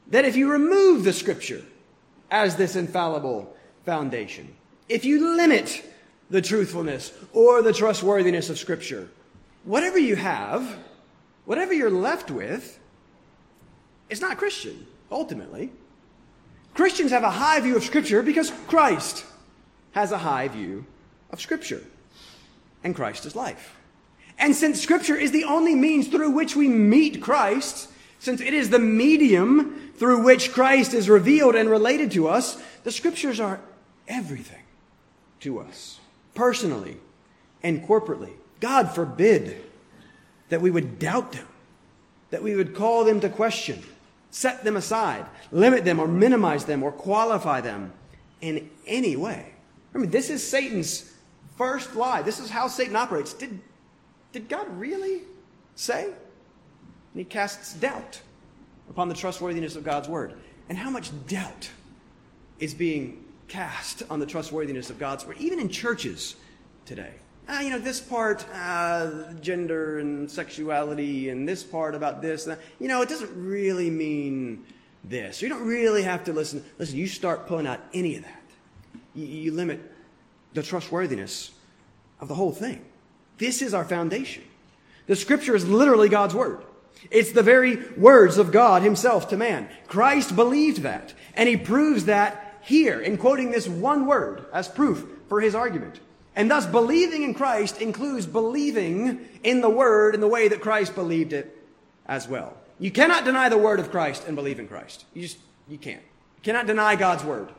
that if you remove the scripture as this infallible foundation, if you limit the truthfulness or the trustworthiness of scripture, whatever you have, whatever you're left with, is not Christian, ultimately. Christians have a high view of Scripture because Christ has a high view of Scripture. And Christ is life. And since Scripture is the only means through which we meet Christ, since it is the medium through which Christ is revealed and related to us, the Scriptures are everything to us, personally and corporately. God forbid that we would doubt them, that we would call them to question set them aside, limit them, or minimize them, or qualify them in any way. I mean, this is Satan's first lie. This is how Satan operates. Did, did God really say? And he casts doubt upon the trustworthiness of God's word. And how much doubt is being cast on the trustworthiness of God's word, even in churches today. Ah, you know, this part, uh, gender and sexuality, and this part about this, that, you know, it doesn't really mean this. You don't really have to listen. Listen, you start pulling out any of that, you, you limit the trustworthiness of the whole thing. This is our foundation. The scripture is literally God's word. It's the very words of God himself to man. Christ believed that, and he proves that here in quoting this one word as proof for his argument. And thus, believing in Christ includes believing in the Word in the way that Christ believed it as well. You cannot deny the Word of Christ and believe in Christ. You just, you can't. You cannot deny God's Word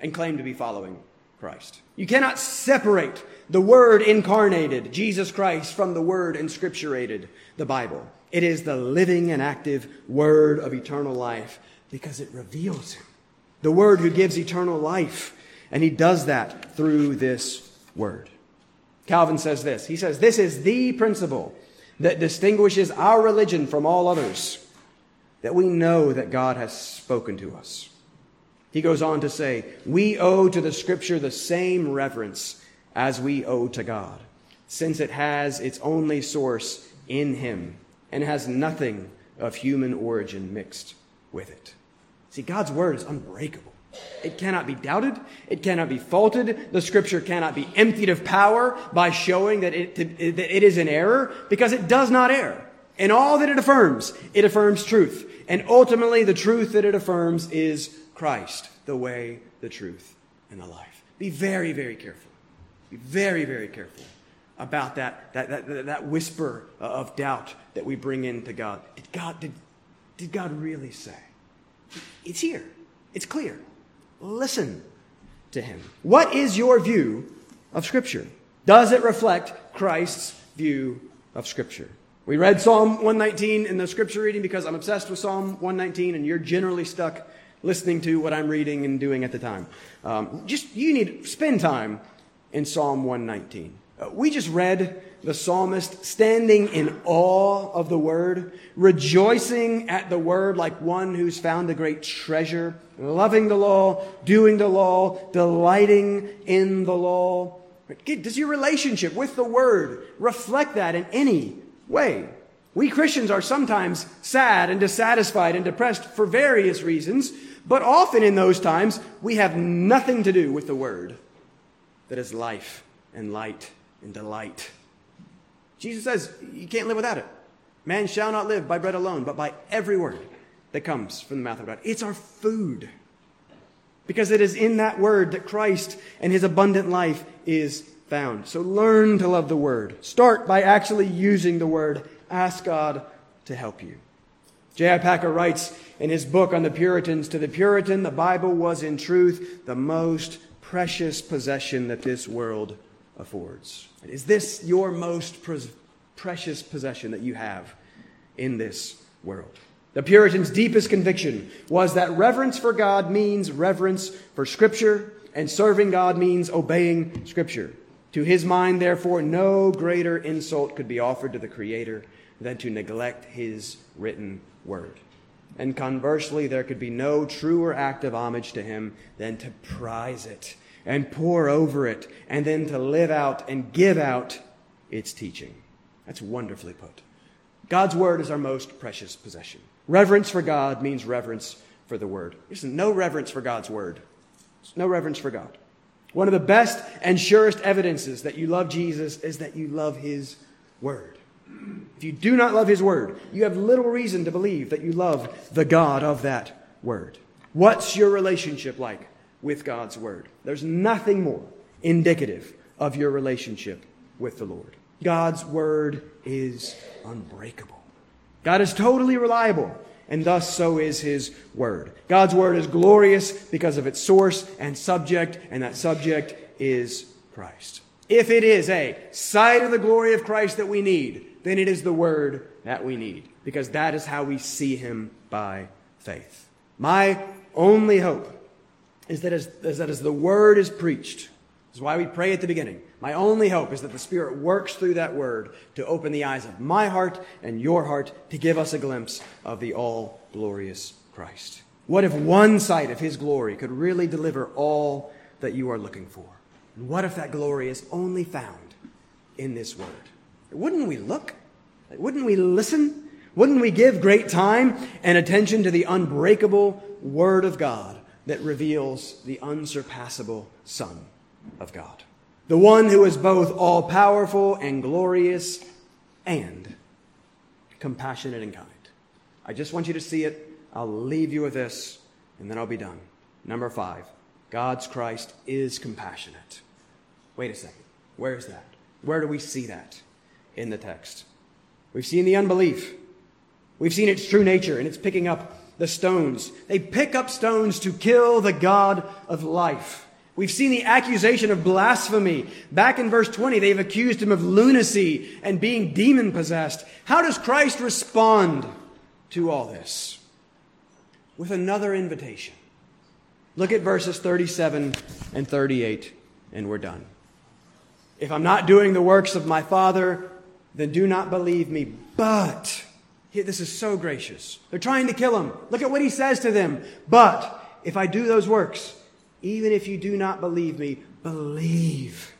and claim to be following Christ. You cannot separate the Word incarnated, Jesus Christ, from the Word inscripturated, the Bible. It is the living and active Word of eternal life because it reveals Him. The Word who gives eternal life. And He does that through this word. Calvin says this. He says, This is the principle that distinguishes our religion from all others, that we know that God has spoken to us. He goes on to say, We owe to the Scripture the same reverence as we owe to God, since it has its only source in Him and has nothing of human origin mixed with it. See, God's Word is unbreakable. It cannot be doubted. It cannot be faulted. The scripture cannot be emptied of power by showing that it, that it is in error because it does not err. In all that it affirms, it affirms truth. And ultimately, the truth that it affirms is Christ, the way, the truth, and the life. Be very, very careful. Be very, very careful about that, that, that, that whisper of doubt that we bring into God. Did God, did, did God really say? It's here. It's clear. Listen to him. What is your view of Scripture? Does it reflect Christ's view of Scripture? We read Psalm 119 in the Scripture reading because I'm obsessed with Psalm 119, and you're generally stuck listening to what I'm reading and doing at the time. Um, just you need to spend time in Psalm 119. Uh, we just read the psalmist standing in awe of the word, rejoicing at the word like one who's found a great treasure, loving the law, doing the law, delighting in the law. Does your relationship with the word reflect that in any way? We Christians are sometimes sad and dissatisfied and depressed for various reasons, but often in those times we have nothing to do with the word that is life and light and delight. Jesus says you can't live without it. Man shall not live by bread alone, but by every word that comes from the mouth of God. It's our food. Because it is in that word that Christ and his abundant life is found. So learn to love the word. Start by actually using the word. Ask God to help you. J.I. Packer writes in his book on the Puritans To the Puritan, the Bible was in truth the most precious possession that this world affords. Is this your most pre- precious possession that you have in this world? The Puritans' deepest conviction was that reverence for God means reverence for Scripture, and serving God means obeying Scripture. To his mind, therefore, no greater insult could be offered to the Creator than to neglect his written word. And conversely, there could be no truer act of homage to him than to prize it and pore over it, and then to live out and give out its teaching. That's wonderfully put. God's word is our most precious possession. Reverence for God means reverence for the word. There's no reverence for God's word. There's no reverence for God. One of the best and surest evidences that you love Jesus is that you love his word. If you do not love his word, you have little reason to believe that you love the God of that word. What's your relationship like with God's word? There's nothing more indicative of your relationship with the Lord. God's word is unbreakable. God is totally reliable, and thus so is his word. God's word is glorious because of its source and subject, and that subject is Christ. If it is a sight of the glory of Christ that we need, then it is the word that we need, because that is how we see him by faith. My only hope is that as, is that as the word is preached, is why we pray at the beginning. My only hope is that the Spirit works through that word to open the eyes of my heart and your heart to give us a glimpse of the all glorious Christ. What if one sight of his glory could really deliver all that you are looking for? And what if that glory is only found in this word? Wouldn't we look? Wouldn't we listen? Wouldn't we give great time and attention to the unbreakable word of God that reveals the unsurpassable Son of God? The one who is both all powerful and glorious and compassionate and kind. I just want you to see it. I'll leave you with this, and then I'll be done. Number five God's Christ is compassionate. Wait a second. Where is that? Where do we see that in the text? We've seen the unbelief. We've seen its true nature, and it's picking up the stones. They pick up stones to kill the God of life. We've seen the accusation of blasphemy. Back in verse 20, they've accused him of lunacy and being demon possessed. How does Christ respond to all this? With another invitation. Look at verses 37 and 38, and we're done. If I'm not doing the works of my Father, then do not believe me. But, this is so gracious. They're trying to kill him. Look at what he says to them. But, if I do those works, even if you do not believe me, believe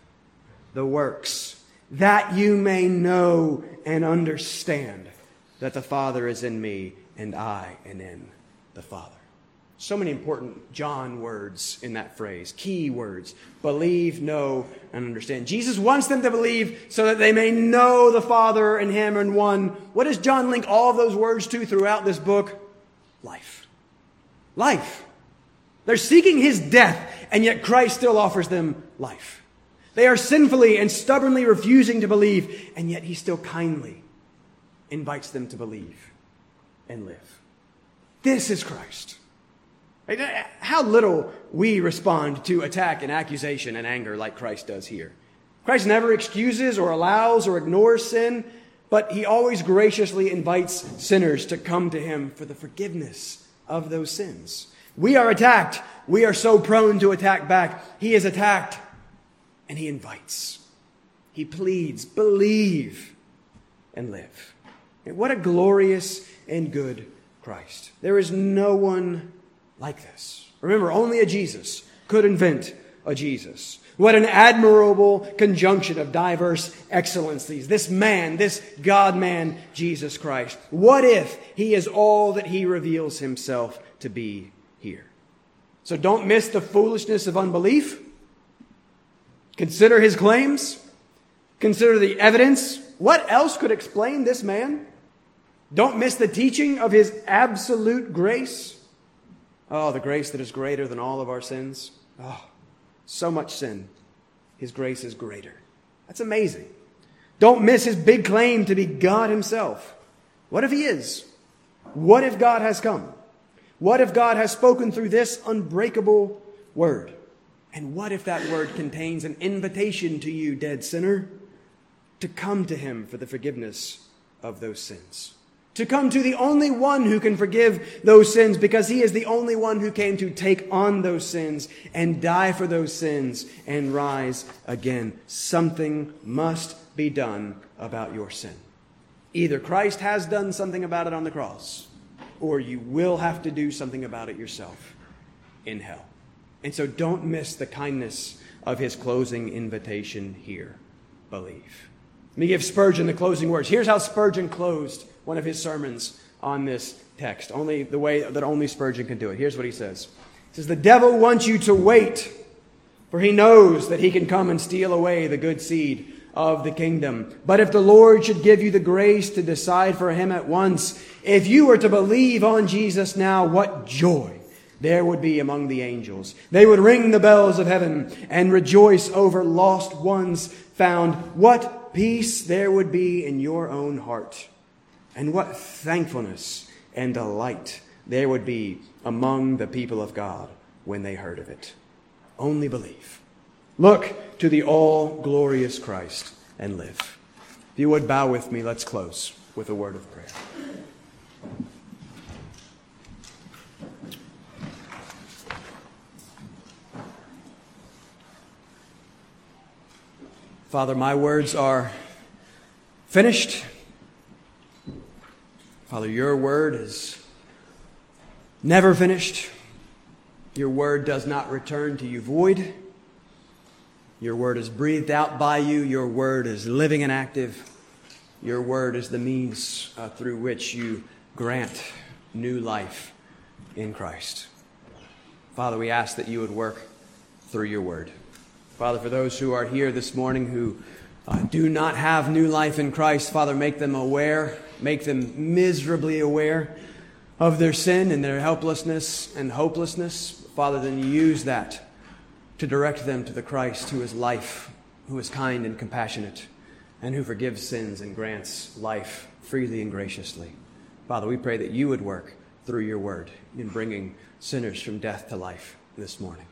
the works, that you may know and understand that the Father is in me and I am in the Father. So many important John words in that phrase, key words. Believe, know, and understand. Jesus wants them to believe so that they may know the Father and Him in one. What does John link all those words to throughout this book? Life. Life. They're seeking His death, and yet Christ still offers them life. They are sinfully and stubbornly refusing to believe, and yet He still kindly invites them to believe and live. This is Christ. How little we respond to attack and accusation and anger like Christ does here. Christ never excuses or allows or ignores sin, but he always graciously invites sinners to come to him for the forgiveness of those sins. We are attacked. We are so prone to attack back. He is attacked and he invites. He pleads, believe and live. And what a glorious and good Christ. There is no one like this. Remember, only a Jesus could invent a Jesus. What an admirable conjunction of diverse excellencies. This man, this God man, Jesus Christ. What if he is all that he reveals himself to be here? So don't miss the foolishness of unbelief. Consider his claims. Consider the evidence. What else could explain this man? Don't miss the teaching of his absolute grace. Oh, the grace that is greater than all of our sins. Oh, so much sin. His grace is greater. That's amazing. Don't miss his big claim to be God himself. What if he is? What if God has come? What if God has spoken through this unbreakable word? And what if that word contains an invitation to you, dead sinner, to come to him for the forgiveness of those sins? To come to the only one who can forgive those sins because he is the only one who came to take on those sins and die for those sins and rise again. Something must be done about your sin. Either Christ has done something about it on the cross, or you will have to do something about it yourself in hell. And so don't miss the kindness of his closing invitation here. Believe. Let me give Spurgeon the closing words. Here's how Spurgeon closed one of his sermons on this text, only the way that only Spurgeon can do it. Here's what he says He says, The devil wants you to wait, for he knows that he can come and steal away the good seed of the kingdom. But if the Lord should give you the grace to decide for him at once, if you were to believe on Jesus now, what joy there would be among the angels. They would ring the bells of heaven and rejoice over lost ones found. What peace there would be in your own heart. And what thankfulness and delight there would be among the people of God when they heard of it. Only believe. Look to the all glorious Christ and live. If you would bow with me, let's close with a word of prayer. Father, my words are finished. Father, your word is never finished. Your word does not return to you void. Your word is breathed out by you. Your word is living and active. Your word is the means uh, through which you grant new life in Christ. Father, we ask that you would work through your word. Father, for those who are here this morning who uh, do not have new life in Christ, Father, make them aware, make them miserably aware of their sin and their helplessness and hopelessness. Father, then use that to direct them to the Christ who is life, who is kind and compassionate, and who forgives sins and grants life freely and graciously. Father, we pray that you would work through your word in bringing sinners from death to life this morning.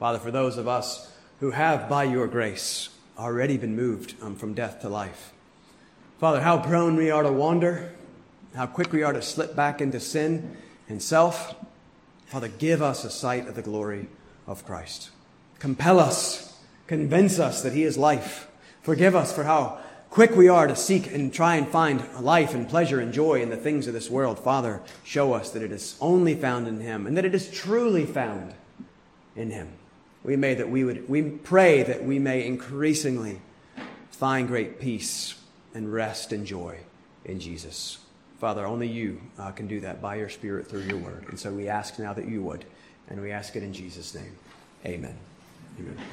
Father, for those of us who have, by your grace, already been moved um, from death to life, Father, how prone we are to wander, how quick we are to slip back into sin and self. Father, give us a sight of the glory of Christ. Compel us, convince us that He is life. Forgive us for how quick we are to seek and try and find life and pleasure and joy in the things of this world. Father, show us that it is only found in Him and that it is truly found in Him. We may that we would we pray that we may increasingly find great peace and rest and joy in Jesus. Father, only you uh, can do that by your Spirit through your word. And so we ask now that you would, and we ask it in Jesus' name. Amen. Amen.